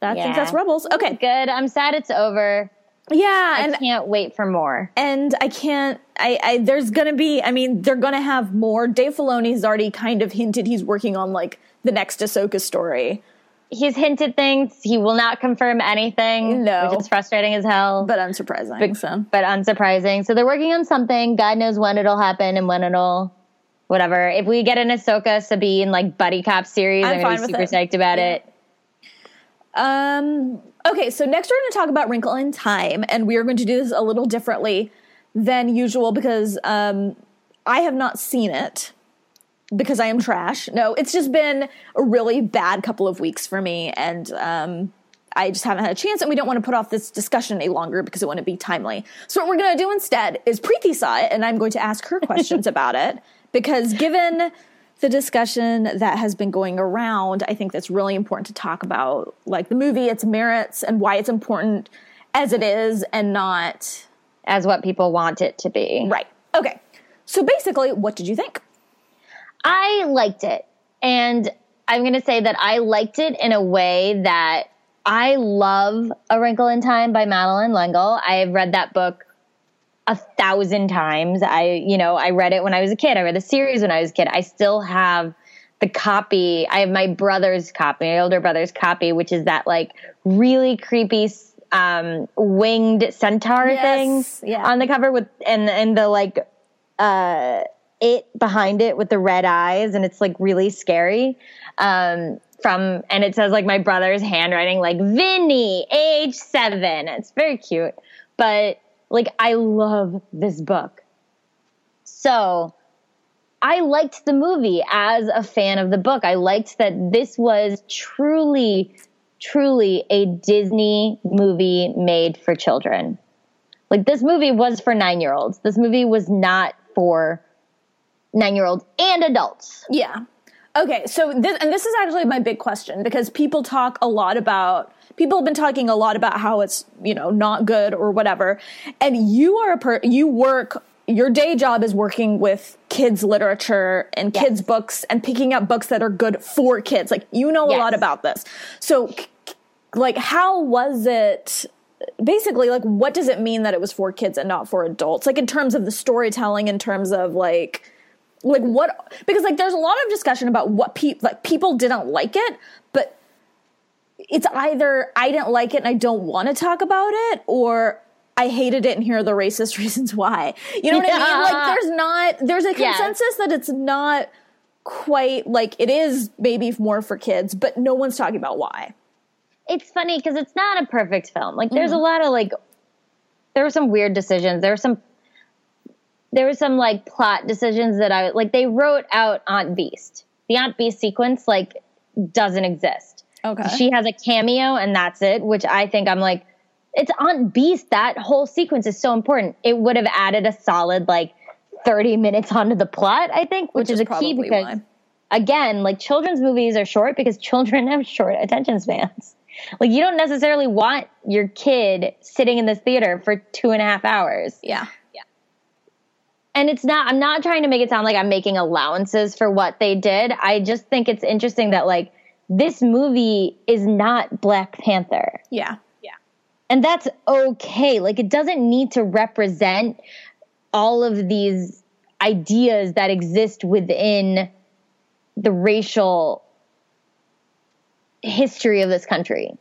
That's yeah. that's Rebels. Okay. Good. I'm sad it's over. Yeah, I and, can't wait for more. And I can't. I, I there's gonna be. I mean, they're gonna have more. Dave Filoni's already kind of hinted he's working on like the next Ahsoka story. He's hinted things. He will not confirm anything. No, which is frustrating as hell, but unsurprising. But, so. but unsurprising. So they're working on something. God knows when it'll happen and when it'll whatever. If we get an Ahsoka Sabine like buddy cop series, I'm, I'm gonna be super it. psyched about yeah. it. Um. Okay, so next we're going to talk about Wrinkle in Time, and we are going to do this a little differently than usual because um, I have not seen it because I am trash. No, it's just been a really bad couple of weeks for me, and um, I just haven't had a chance, and we don't want to put off this discussion any longer because it wouldn't be timely. So what we're going to do instead is Preeti saw it, and I'm going to ask her questions about it because given the discussion that has been going around, I think that's really important to talk about, like the movie, its merits, and why it's important as it is, and not as what people want it to be. Right. Okay. So basically, what did you think? I liked it. And I'm going to say that I liked it in a way that I love A Wrinkle in Time by Madeleine L'Engle. I've read that book a thousand times. I, you know, I read it when I was a kid. I read the series when I was a kid. I still have the copy. I have my brother's copy, my older brother's copy, which is that like really creepy um, winged centaur yes, thing yeah. on the cover with and and the like uh it behind it with the red eyes and it's like really scary. Um from and it says like my brother's handwriting like Vinny, age seven. It's very cute. But like I love this book. So I liked the movie as a fan of the book. I liked that this was truly, truly a Disney movie made for children. Like this movie was for nine year olds. This movie was not for nine year olds and adults. Yeah. Okay, so this and this is actually my big question because people talk a lot about people have been talking a lot about how it's you know not good or whatever, and you are a per you work your day job is working with kids literature and yes. kids books and picking up books that are good for kids. Like you know yes. a lot about this, so like how was it? Basically, like what does it mean that it was for kids and not for adults? Like in terms of the storytelling, in terms of like like what because like there's a lot of discussion about what people like people didn't like it it's either i didn't like it and i don't want to talk about it or i hated it and here are the racist reasons why you know what yeah. i mean like there's not there's a consensus yes. that it's not quite like it is maybe more for kids but no one's talking about why it's funny because it's not a perfect film like there's mm-hmm. a lot of like there were some weird decisions there were some there were some like plot decisions that I like. They wrote out Aunt Beast. The Aunt Beast sequence like doesn't exist. Okay. She has a cameo and that's it, which I think I'm like, it's Aunt Beast. That whole sequence is so important. It would have added a solid like 30 minutes onto the plot, I think, which, which is, is, a key because why. again, like children's movies are short because children have short attention spans. Like you don't necessarily want your kid sitting in this theater for two and a half hours. Yeah Yeah. and it's not i'm not trying to make it sound like i'm making allowances for what they did i just think it's interesting that like this movie is not black panther. Yeah. Yeah. And that's okay. Like it doesn't need to represent all of these ideas that exist within the racial history of this country.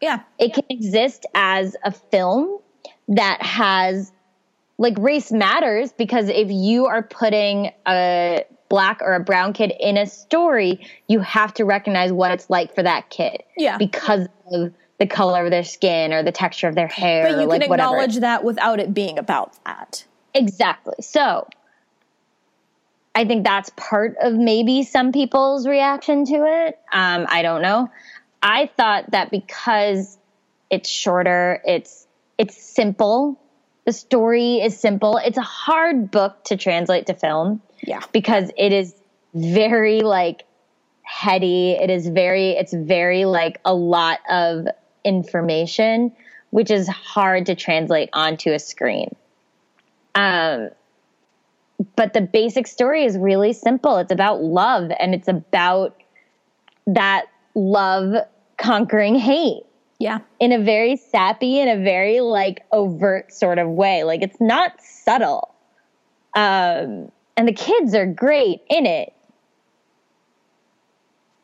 Yeah. It yeah. can exist as a film that has like race matters because if you are putting a black or a brown kid in a story, you have to recognize what it's like for that kid. Yeah. Because of the color of their skin or the texture of their hair. But you like can acknowledge that without it being about that. Exactly. So I think that's part of maybe some people's reaction to it. Um, I don't know. I thought that because it's shorter, it's it's simple the story is simple. It's a hard book to translate to film. Yeah. Because it is very like heady. It is very, it's very like a lot of information, which is hard to translate onto a screen. Um, but the basic story is really simple. It's about love and it's about that love conquering hate. Yeah. In a very sappy and a very like overt sort of way. Like it's not subtle. Um, and the kids are great in it.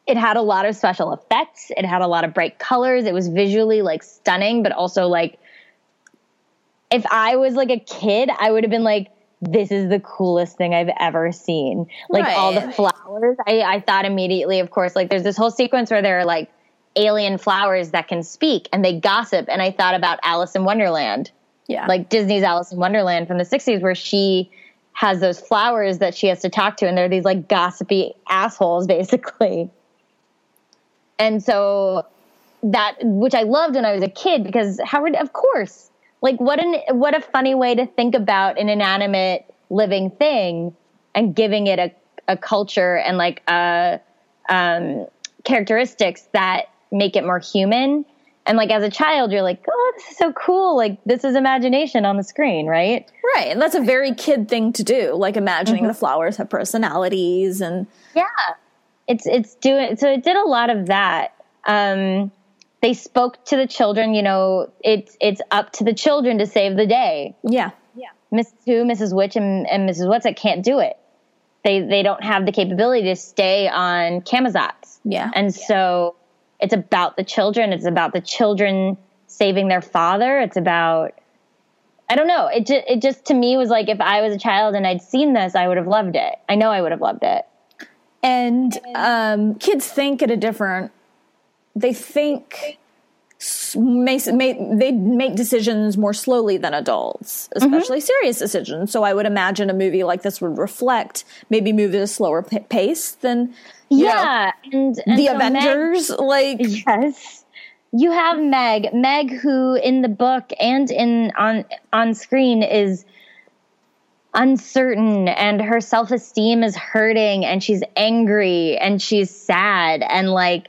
It had a lot of special effects. It had a lot of bright colors. It was visually like stunning, but also like if I was like a kid, I would have been like, this is the coolest thing I've ever seen. Like right. all the flowers. I, I thought immediately, of course, like there's this whole sequence where there are like alien flowers that can speak and they gossip and I thought about Alice in Wonderland. Yeah. Like Disney's Alice in Wonderland from the 60s, where she has those flowers that she has to talk to, and they're these like gossipy assholes, basically. And so that, which I loved when I was a kid, because Howard, of course, like what an what a funny way to think about an inanimate living thing and giving it a, a culture and like uh, um, characteristics that make it more human and like as a child, you're like, oh, this is so cool. Like this is imagination on the screen, right? Right. And that's a very kid thing to do, like imagining mm-hmm. the flowers have personalities and Yeah. It's it's doing so it did a lot of that. Um they spoke to the children, you know, it's it's up to the children to save the day. Yeah. Yeah. Mrs. Who, Mrs. Which and, and Mrs. Whatsit can't do it. They they don't have the capability to stay on Camazotz. Yeah. And yeah. so it's about the children. It's about the children saving their father. It's about I don't know. It just it just to me was like if I was a child and I'd seen this, I would have loved it. I know I would have loved it. And um, kids think at a different. They think may, may, they make decisions more slowly than adults, especially mm-hmm. serious decisions. So I would imagine a movie like this would reflect maybe move at a slower p- pace than yeah, know, and, and, the so Avengers. Meg, like yes, you have Meg, Meg, who in the book and in on on screen is uncertain and her self-esteem is hurting and she's angry and she's sad and like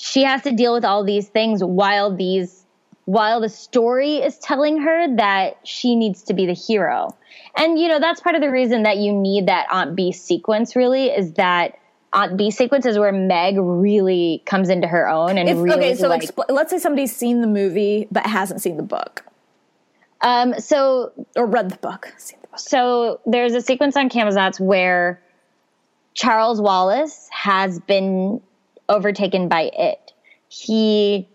she has to deal with all these things while these while the story is telling her that she needs to be the hero. And you know, that's part of the reason that you need that Aunt B sequence really is that Aunt B sequence is where Meg really comes into her own and if, really Okay, so like, expl- let's say somebody's seen the movie but hasn't seen the book. Um so or read the book. The book. So there's a sequence on Camazotz where Charles Wallace has been overtaken by it. He,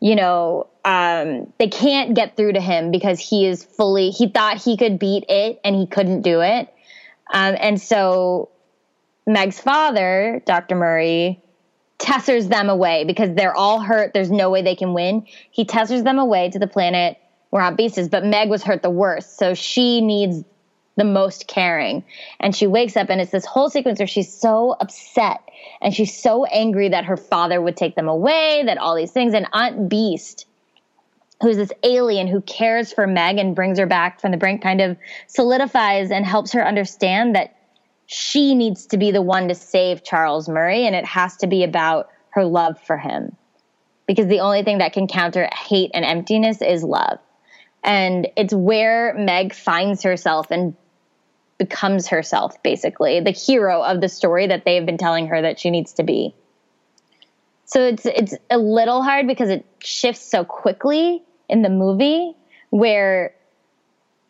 you know, um, they can't get through to him because he is fully, he thought he could beat it and he couldn't do it. Um, and so Meg's father, Dr. Murry, tessers them away because they're all hurt. There's no way they can win. He tessers them away to the planet where Aunt Beast is, but Meg was hurt the worst. So she needs the most caring. And she wakes up and it's this whole sequence where she's so upset and she's so angry that her father would take them away, that all these things. And Aunt Beast, who's this alien who cares for Meg and brings her back from the brink, kind of solidifies and helps her understand that she needs to be the one to save Charles Murry and it has to be about her love for him. Because the only thing that can counter hate and emptiness is love. And it's where Meg finds herself and becomes herself, basically, the hero of the story that they have been telling her that she needs to be. So it's it's a little hard because it shifts so quickly in the movie where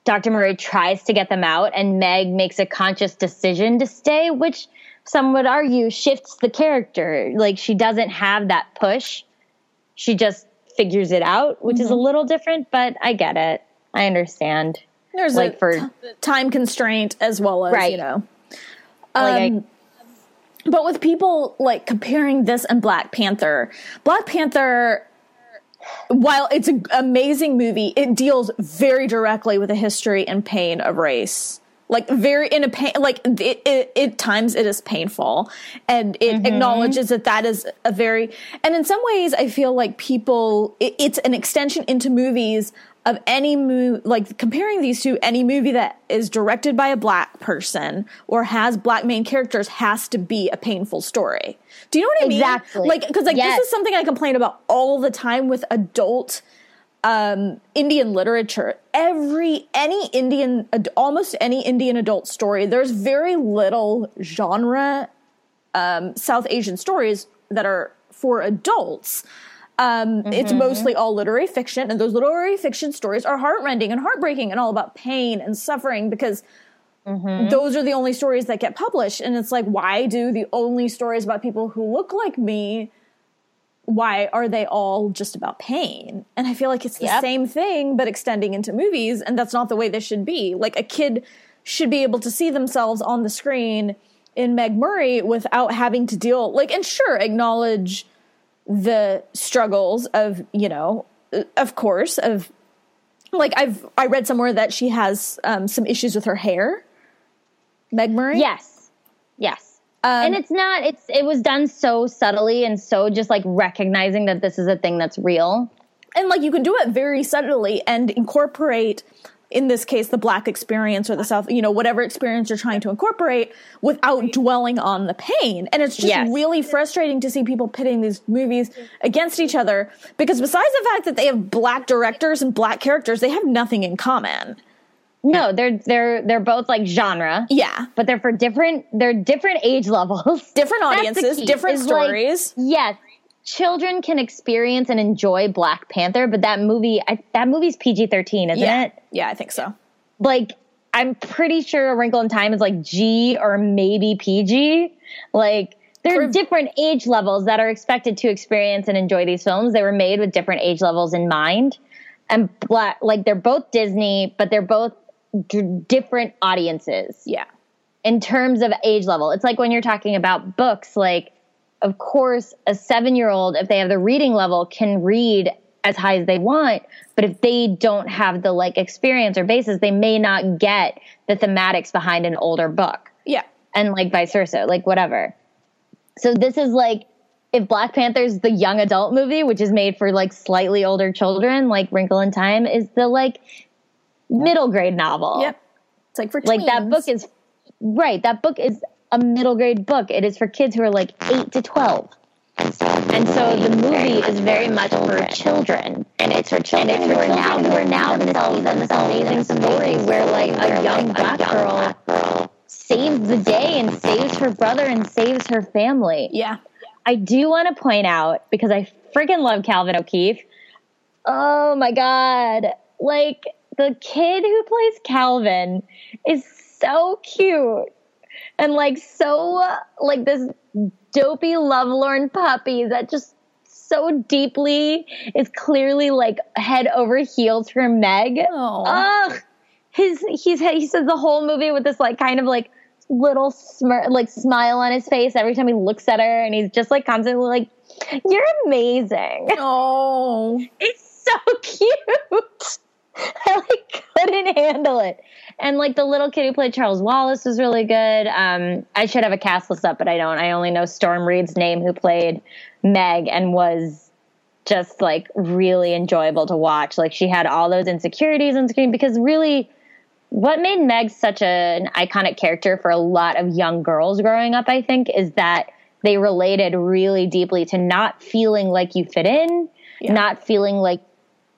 Dr. Murry tries to get them out and Meg makes a conscious decision to stay, which some would argue shifts the character. Like she doesn't have that push. She just figures it out, which mm-hmm. is a mm-hmm. little different, but I get it. I understand. There's like for t- time constraint as well as right. you know. Like um, I, but with people like comparing this and Black Panther, Black Panther, while it's an amazing movie, it deals very directly with the history and pain of race like very in a pain like it, it, it times it is painful and it mm-hmm. acknowledges that that is a very and in some ways i feel like people it, it's an extension into movies of any movie, like comparing these to any movie that is directed by a black person or has black main characters has to be a painful story. Do you know what I mean? Exactly. Like, cause like yes. this is something I complain about all the time with adult, um, Indian literature. Every, any Indian, almost any Indian adult story, there's very little genre, um, South Asian stories that are for adults um, mm-hmm. It's mostly all literary fiction, and those literary fiction stories are heartrending and heartbreaking and all about pain and suffering because mm-hmm. those are the only stories that get published. And it's like, why do the only stories about people who look like me? Why are they all just about pain? And I feel like it's the yep. same thing, but extending into movies, and that's not the way this should be. Like a kid should be able to see themselves on the screen in Meg Murry without having to deal like and sure acknowledge the struggles of, you know, of course, of like I've I read somewhere that she has um, some issues with her hair. Meg Murry. Yes. Yes. Um, and it's not. It's it was done so subtly and so just like recognizing that this is a thing that's real. And like you can do it very subtly and incorporate in this case the black experience or the south you know whatever experience you're trying to incorporate without dwelling on the pain and it's just yes. really frustrating to see people pitting these movies against each other because besides the fact that they have black directors and black characters they have nothing in common no, they're they're they're both like genre. Yeah. But they're for different they're different age levels. Different audiences, different stories. Like, yes. Children can experience and enjoy Black Panther, but that movie I, that movie's PG-13, isn't yeah. it? Yeah, I think so. Like I'm pretty sure A Wrinkle in Time is like G or maybe PG. Like there are different age levels that are expected to experience and enjoy these films. They were made with different age levels in mind. And black, like they're both Disney, but they're both d- different audiences. Yeah. In terms of age level, it's like when you're talking about books, like, of course, a seven year old, if they have the reading level, can read as high as they want. But if they don't have the like experience or basis, they may not get the thematics behind an older book. Yeah. And like vice versa, like whatever. So this is like, if Black Panther's the young adult movie, which is made for like slightly older children, like Wrinkle in Time, is the like middle grade novel. Yep. It's like for like that book is right. That book is a middle grade book. It is for kids who are like eight to twelve. And so the movie is very much for children, and it's for children And who are now who are now in this amazing story where like a young black girl saves the day and saves her brother and saves her family. Yeah. I do want to point out because I freaking love Calvin O'Keefe. Oh my god. Like the kid who plays Calvin is so cute and like so like this dopey lovelorn puppy that just so deeply is clearly like head over heels for Meg. Oh. Ugh. His he's he says the whole movie with this like kind of like little smirk like smile on his face every time he looks at her and he's just like constantly like you're amazing. Oh. It's so cute. I like couldn't handle it. And like the little kid who played Charles Wallace was really good. Um, I should have a cast list up, but I don't. I only know Storm Reid's name, who played Meg and was just like really enjoyable to watch. Like she had all those insecurities on screen because really, what made Meg such a, an iconic character for a lot of young girls growing up, I think, is that they related really deeply to not feeling like you fit in, yeah. not feeling like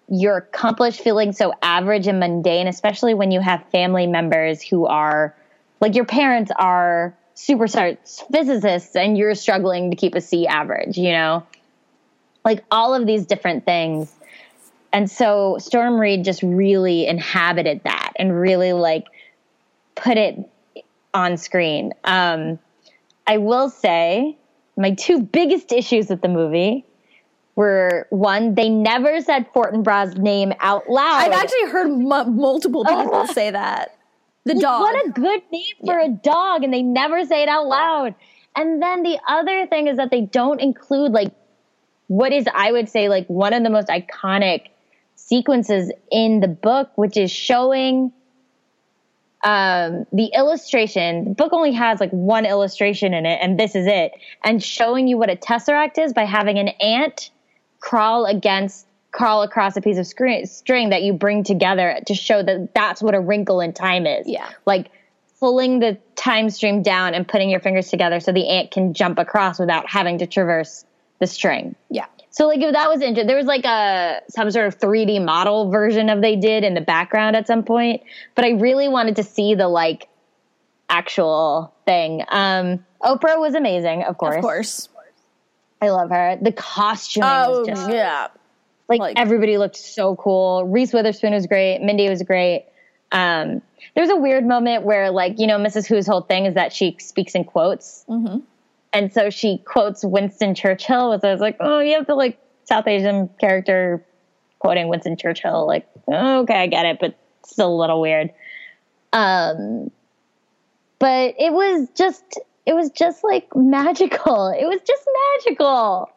you're accomplished feeling so average and mundane, especially when you have family members who are like your parents are superstar physicists and you're struggling to keep a C average, you know? Like all of these different things. And so Storm Reid just really inhabited that and really like put it on screen. Um, I will say my two biggest issues with the movie were one, they never said Fortinbras's name out loud. I've actually heard m- multiple people say that. The dog. What a good name for yeah. a dog, and they never say it out loud. And then the other thing is that they don't include like what is I would say like one of the most iconic sequences in the book, which is showing um, the illustration. The book only has like one illustration in it, and this is it. And showing you what a tesseract is by having an ant crawl against crawl across a piece of screen, string that you bring together to show that that's what a wrinkle in time is. Yeah. Like pulling the time stream down and putting your fingers together so the ant can jump across without having to traverse the string. Yeah. So like if that was interesting. There was like a some sort of 3D model version of they did in the background at some point, but I really wanted to see the like actual thing. Um Oprah was amazing, of course. Of course. I love her. The costume. Oh just, yeah, like, like, everybody looked so cool. Reese Witherspoon was great. Mindy was great. Um, there's a weird moment where like you know Mrs. Who's whole thing is that she speaks in quotes, mm-hmm. and so she quotes Winston Churchill. Which I was like, oh, you have the like South Asian character quoting Winston Churchill. Like, oh, okay, I get it, but still a little weird. Um, but it was just it was just like magical. It was just magical.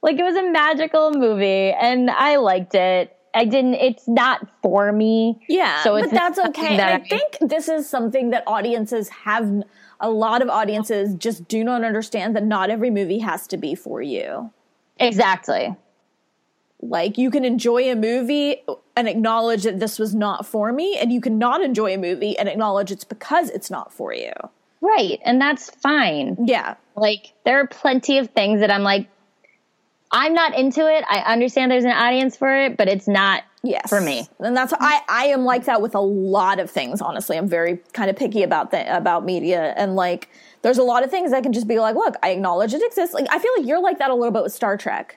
Like it was a magical movie and I liked it. I didn't. It's not for me. Yeah, so but that's okay. That I, I think this is something that audiences have. A lot of audiences just do not understand that not every movie has to be for you. Exactly. Like you can enjoy a movie and acknowledge that this was not for me, and you can not enjoy a movie and acknowledge it's because it's not for you. Right, and that's fine. Yeah. Like there are plenty of things that I'm like I'm not into it. I understand there's an audience for it, but it's not yes. for me. And that's I I am like that with a lot of things. Honestly, I'm very kind of picky about the about media and like there's a lot of things that can just be like, look, I acknowledge it exists. Like I feel like you're like that a little bit with Star Trek.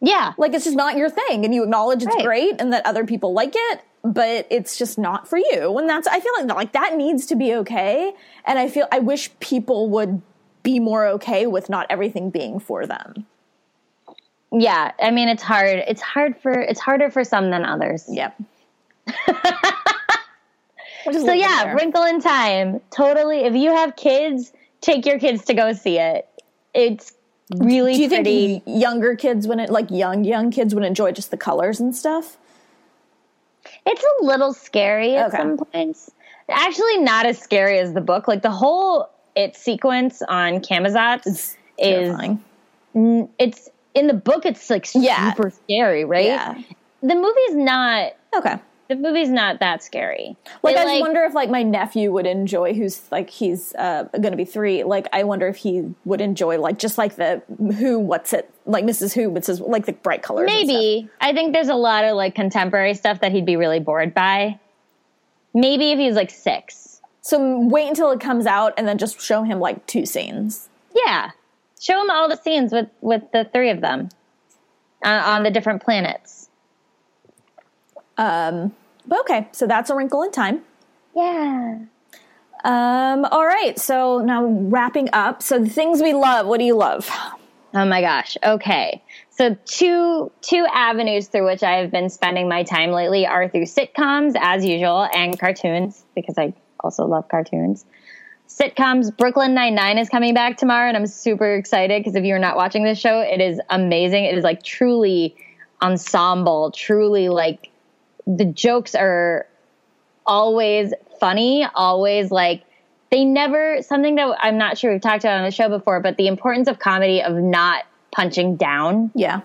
Yeah, like it's just not your thing, and you acknowledge it's right. great and that other people like it, but it's just not for you. And that's I feel like like that needs to be okay. And I feel I wish people would be more okay with not everything being for them yeah i mean it's hard it's hard for it's harder for some than others yep so yeah there. wrinkle in time totally if you have kids take your kids to go see it it's really do you pretty. think younger kids wouldn't like young young kids would enjoy just the colors and stuff it's a little scary at okay. some points actually not as scary as the book like the whole it sequence on Camazotz is terrifying. it's in the book it's like super yeah. scary, right? Yeah. The movie's not okay. The movie's not that scary. Like it, I like, wonder if like my nephew would enjoy who's like he's uh, going to be 3. Like I wonder if he would enjoy like just like the who what's it like Mrs. Who says like the bright colors. Maybe. I think there's a lot of like contemporary stuff that he'd be really bored by. Maybe if he's like 6. So wait until it comes out and then just show him like two scenes. Yeah show him all the scenes with with the three of them uh, on the different planets. Um, but okay, so that's a wrinkle in time. Yeah. Um, all right, so now wrapping up. So the things we love. What do you love? Oh my gosh. Okay. So two two avenues through which I have been spending my time lately are through sitcoms as usual and cartoons because I also love cartoons sitcoms. Brooklyn Nine Nine is coming back tomorrow, and I'm super excited because if you're not watching this show, it is amazing. It is like truly ensemble, truly like the jokes are always funny, always like they never something that I'm not sure we've talked about on the show before, but the importance of comedy of not punching down. Yeah.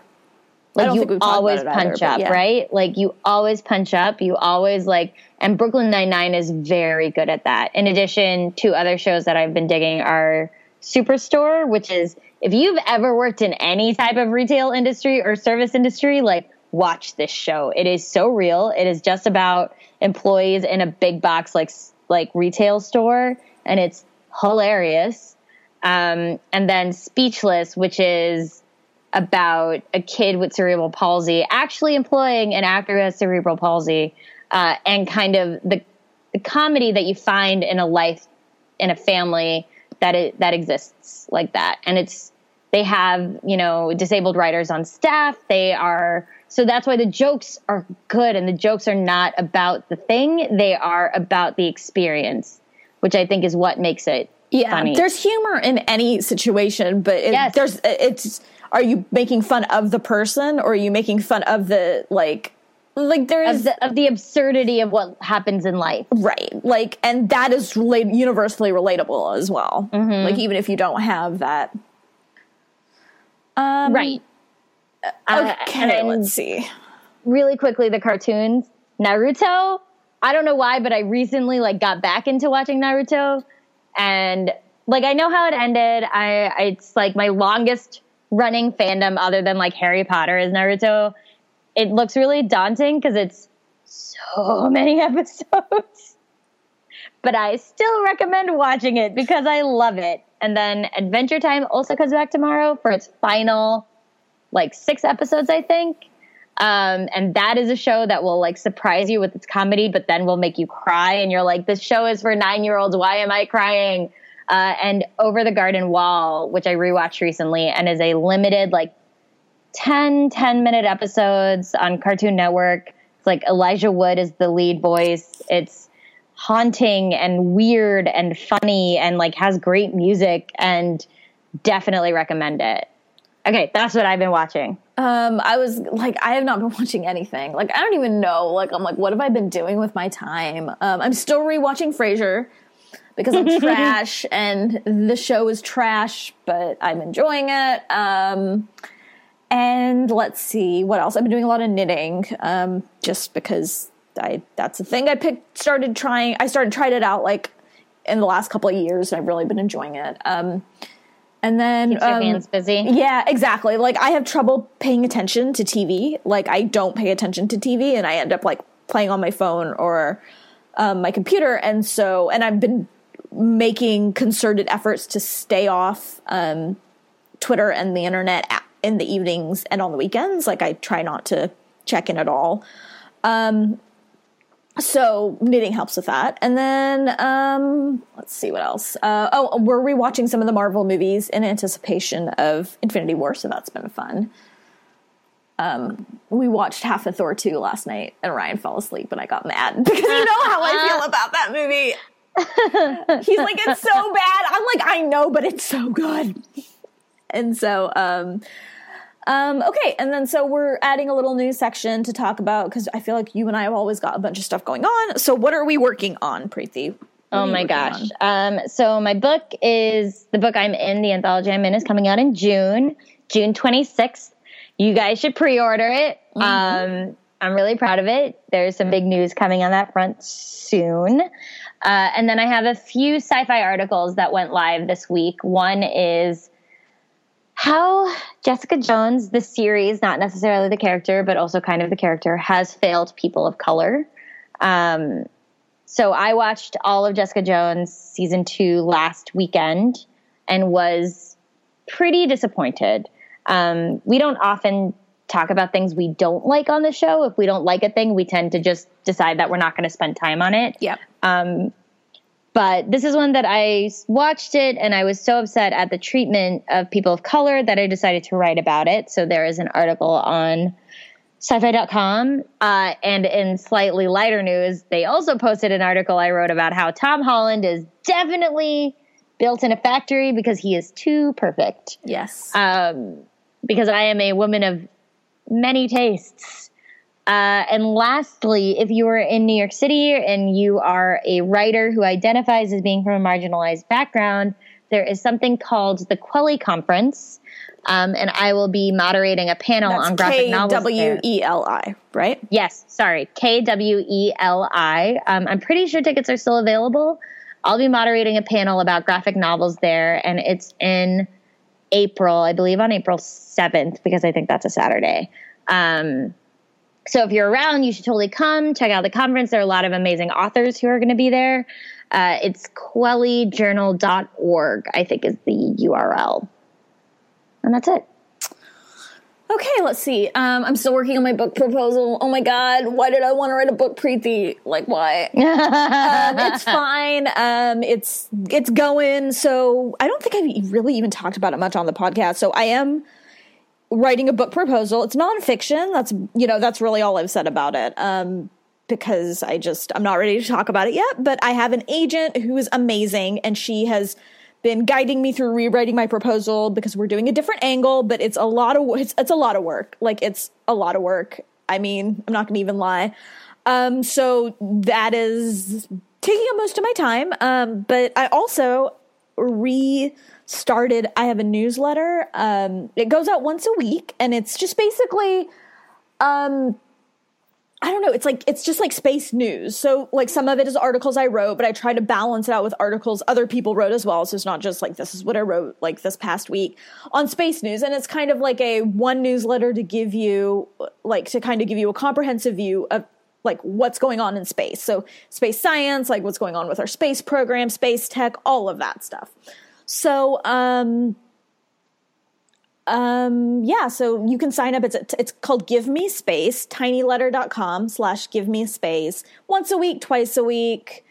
Like you always punch either, up, yeah. right? Like you always punch up. You always like, and Brooklyn Nine Nine is very good at that. In addition to other shows that I've been digging are Superstore, which is if you've ever worked in any type of retail industry or service industry, like watch this show. It is so real. It is just about employees in a big box like like retail store, and it's hilarious. Um, and then Speechless, which is about a kid with cerebral palsy actually employing an actor who has cerebral palsy uh, and kind of the, the comedy that you find in a life in a family that it, that exists like that and it's they have you know disabled writers on staff they are so that's why the jokes are good and the jokes are not about the thing they are about the experience which i think is what makes it yeah funny. there's humor in any situation but it, yes. there's it's are you making fun of the person or are you making fun of the like like there is of the, of the, absurdity of what happens in life right like and that is relate, universally relatable as well mm-hmm. like even if you don't have that um, right. uh, okay let's see. really quickly the cartoons. Naruto. I don't know why but i recently like got back into watching naruto. And like i know how it ended. I, I it's like my longest running fandom other than like Harry Potter is Naruto. It looks really daunting because it's so many episodes. but I still recommend watching it because I love it. And then Adventure Time also comes back tomorrow for its final like six episodes, I think. Um, and that is a show that will like surprise you with its comedy, but then will make you cry. And you're like, this show is for nine year olds. Why am I crying? uh, and Over the Garden Wall, which I rewatched recently and is a limited, like 10, 10 minute episodes on Cartoon Network. It's like Elijah Wood is the lead voice. It's haunting and weird and funny and like has great music and definitely recommend it. Okay, that's what I've been watching. Um, I was like, I have not been watching anything. Like, I don't even know. Like, I'm like, what have I been doing with my time? Um, I'm still rewatching Frasier because I'm trash and the show is trash, but I'm enjoying it. Um, and let's see what else. I've been doing a lot of knitting, um, just because I that's the thing I picked. Started trying. I started tried it out like in the last couple of years. And I've really been enjoying it. Um, and then Keeps your um, hands busy. Yeah, exactly. Like I have trouble paying attention to TV. Like I don't pay attention to TV, and I end up like playing on my phone or um, my computer. And so, and I've been making concerted efforts to stay off um, Twitter and the internet in the evenings and on the weekends. Like I try not to check in at all. Um, so knitting helps with that. And then um, let's see what else. Uh, oh, we're rewatching some of the Marvel movies in anticipation of Infinity War, so that's been fun. Um, we watched half of Thor 2 last night, and Ryan fell asleep, and I got mad because you know how I feel about that movie. He's like, it's so bad. I'm like, I know, but it's so good. And so, um, um, okay, and then so we're adding a little new section to talk about because I feel like you and I have always got a bunch of stuff going on. So what are we working on, Preeti? Oh my gosh. Um, so my book is the book I'm in, the anthology I'm in is coming out in June, June 26th. You guys should pre-order it. Mm-hmm. Um, I'm really proud of it. There's some big news coming on that front soon. Uh, and then I have a few sci-fi articles that went live this week. One is how Jessica Jones, the series, not necessarily the character, but also kind of the character, has failed people of color. Um, so I watched all of Jessica Jones season two last weekend and was pretty disappointed. Um, we don't often talk about things we don't like on the show. If we don't like a thing, we tend to just decide that we're not going to spend time on it. Yeah. Um, but this is one that I watched it and I was so upset at the treatment of people of color that I decided to write about it. So there is an article on syfy.com uh, and in slightly lighter news they also posted an article i wrote about how tom holland is definitely built in a factory because he is too perfect. Yes. Um, because i am a woman of many tastes uh, and lastly, if you are in New York City and you are a writer who identifies as being from a marginalized background, there is something called the Kweli Conference. Um, and I will be moderating a panel That's on graphic novels. W E L I, right? Yes, sorry, K W E L I. Um, I'm pretty sure tickets are still available. I'll be moderating a panel about graphic novels there, and it's in April, I believe, on April 7th, because I think that's a Saturday. Um, so if you're around, you should totally come check out the conference. There are a lot of amazing authors who are going to be there. Uh, it's kwelijournal.org, I think is the URL. And that's it. Okay, let's see. Um, I'm still working on my book proposal. Oh my god, why did I want to write a book, Preeti? Like, why? um, it's fine. Um, it's it's going. So I don't think I've really even talked about it much on the podcast. So I am writing a book proposal. It's nonfiction. That's you know that's really all I've said about it. Um, because I just I'm not ready to talk about it yet. But I have an agent who is amazing, and she has been guiding me through rewriting my proposal because we're doing a different angle. But it's a lot of it's, it's a lot of work. Like it's a lot of work. I mean, I'm not going to even lie. Um, so that is taking up most of my time. Um, but I also re started i have a newsletter um, it goes out once a week and it's just basically um, i don't know it's like it's just like space news. So like some of it is articles i wrote but i try to balance it out with articles other people wrote as well. So it's not just like this is what i wrote like this past week on space news. And it's kind of like a one newsletter to give you like to kind of give you a comprehensive view of like what's going on in space. So space science like what's going on with our space program space tech all of that stuff so, um, um, yeah, so you can sign up. It's, it's called Give Me Space, tinyletter.com slash give me space once a week, twice a week,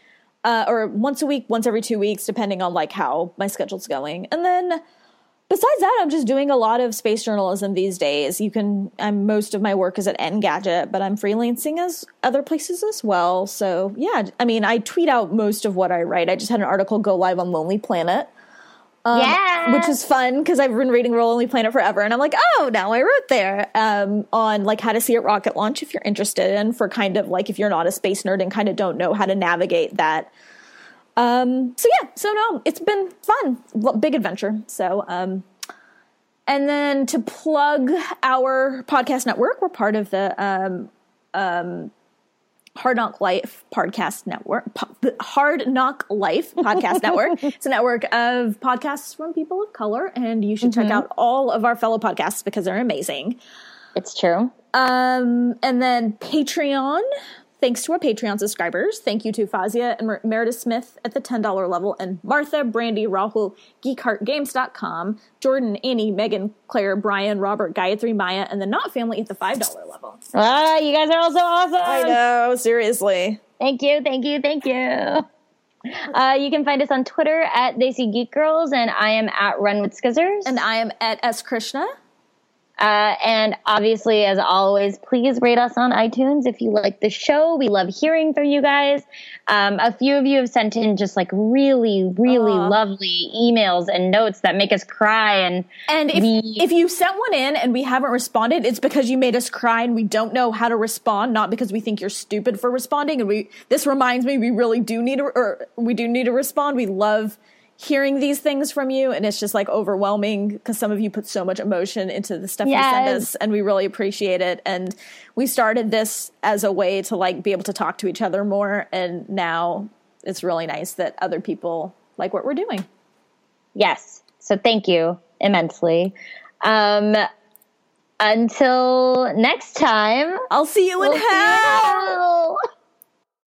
uh, or once a week, once every two weeks, depending on like how my schedule's going. And then besides that, I'm just doing a lot of space journalism these days. You can, I'm, most of my work is at Engadget, but I'm freelancing as other places as well. So yeah, I mean, I tweet out most of what I write. I just had an article go live on Lonely Planet Um, yeah. Which is fun because I've been reading Lonely Planet forever. And I'm like, oh, now I wrote there um, on like how to see a rocket launch if you're interested in for kind of like if you're not a space nerd and kind of don't know how to navigate that. Um, so yeah, so no, it's been fun. Big adventure. So, um, and then to plug our podcast network, we're part of the um, um, Hard Knock Life podcast network. Hard Knock Life podcast network. It's a network of podcasts from people of color, and you should mm-hmm. check out all of our fellow podcasts because they're amazing. It's true. Um, and then Patreon Thanks to our Patreon subscribers. Thank you to Fazia and Mer- Meredith Smith at the $10 level, and Martha, Brandy, Rahul, GeekHeartGames.com, Jordan, Annie, Megan, Claire, Brian, Robert, Gayatri, Maya, and the Not family at the $5 level. Ah, you guys are all so awesome. I know, seriously. Thank you, thank you, thank you. Uh, you can find us on Twitter at They See Geek Girls, and I am at Run with Skizzers. And I am at S Krishna. Uh, and obviously, as always, please rate us on iTunes if you like the show. We love hearing from you guys. Um, a few of you have sent in just like really, really Aww. lovely emails and notes that make us cry. And and if we, if you sent one in and we haven't responded, it's because you made us cry and we don't know how to respond, not because we think you're stupid for responding. And we this reminds me, we really do need to, or we do need to respond. We love hearing these things from you and it's just like overwhelming because some of you put so much emotion into the stuff yes. you send us and we really appreciate it. And we started this as a way to like be able to talk to each other more and now it's really nice that other people like what we're doing. Yes. So thank you immensely. Um until next time. I'll see you we'll in hell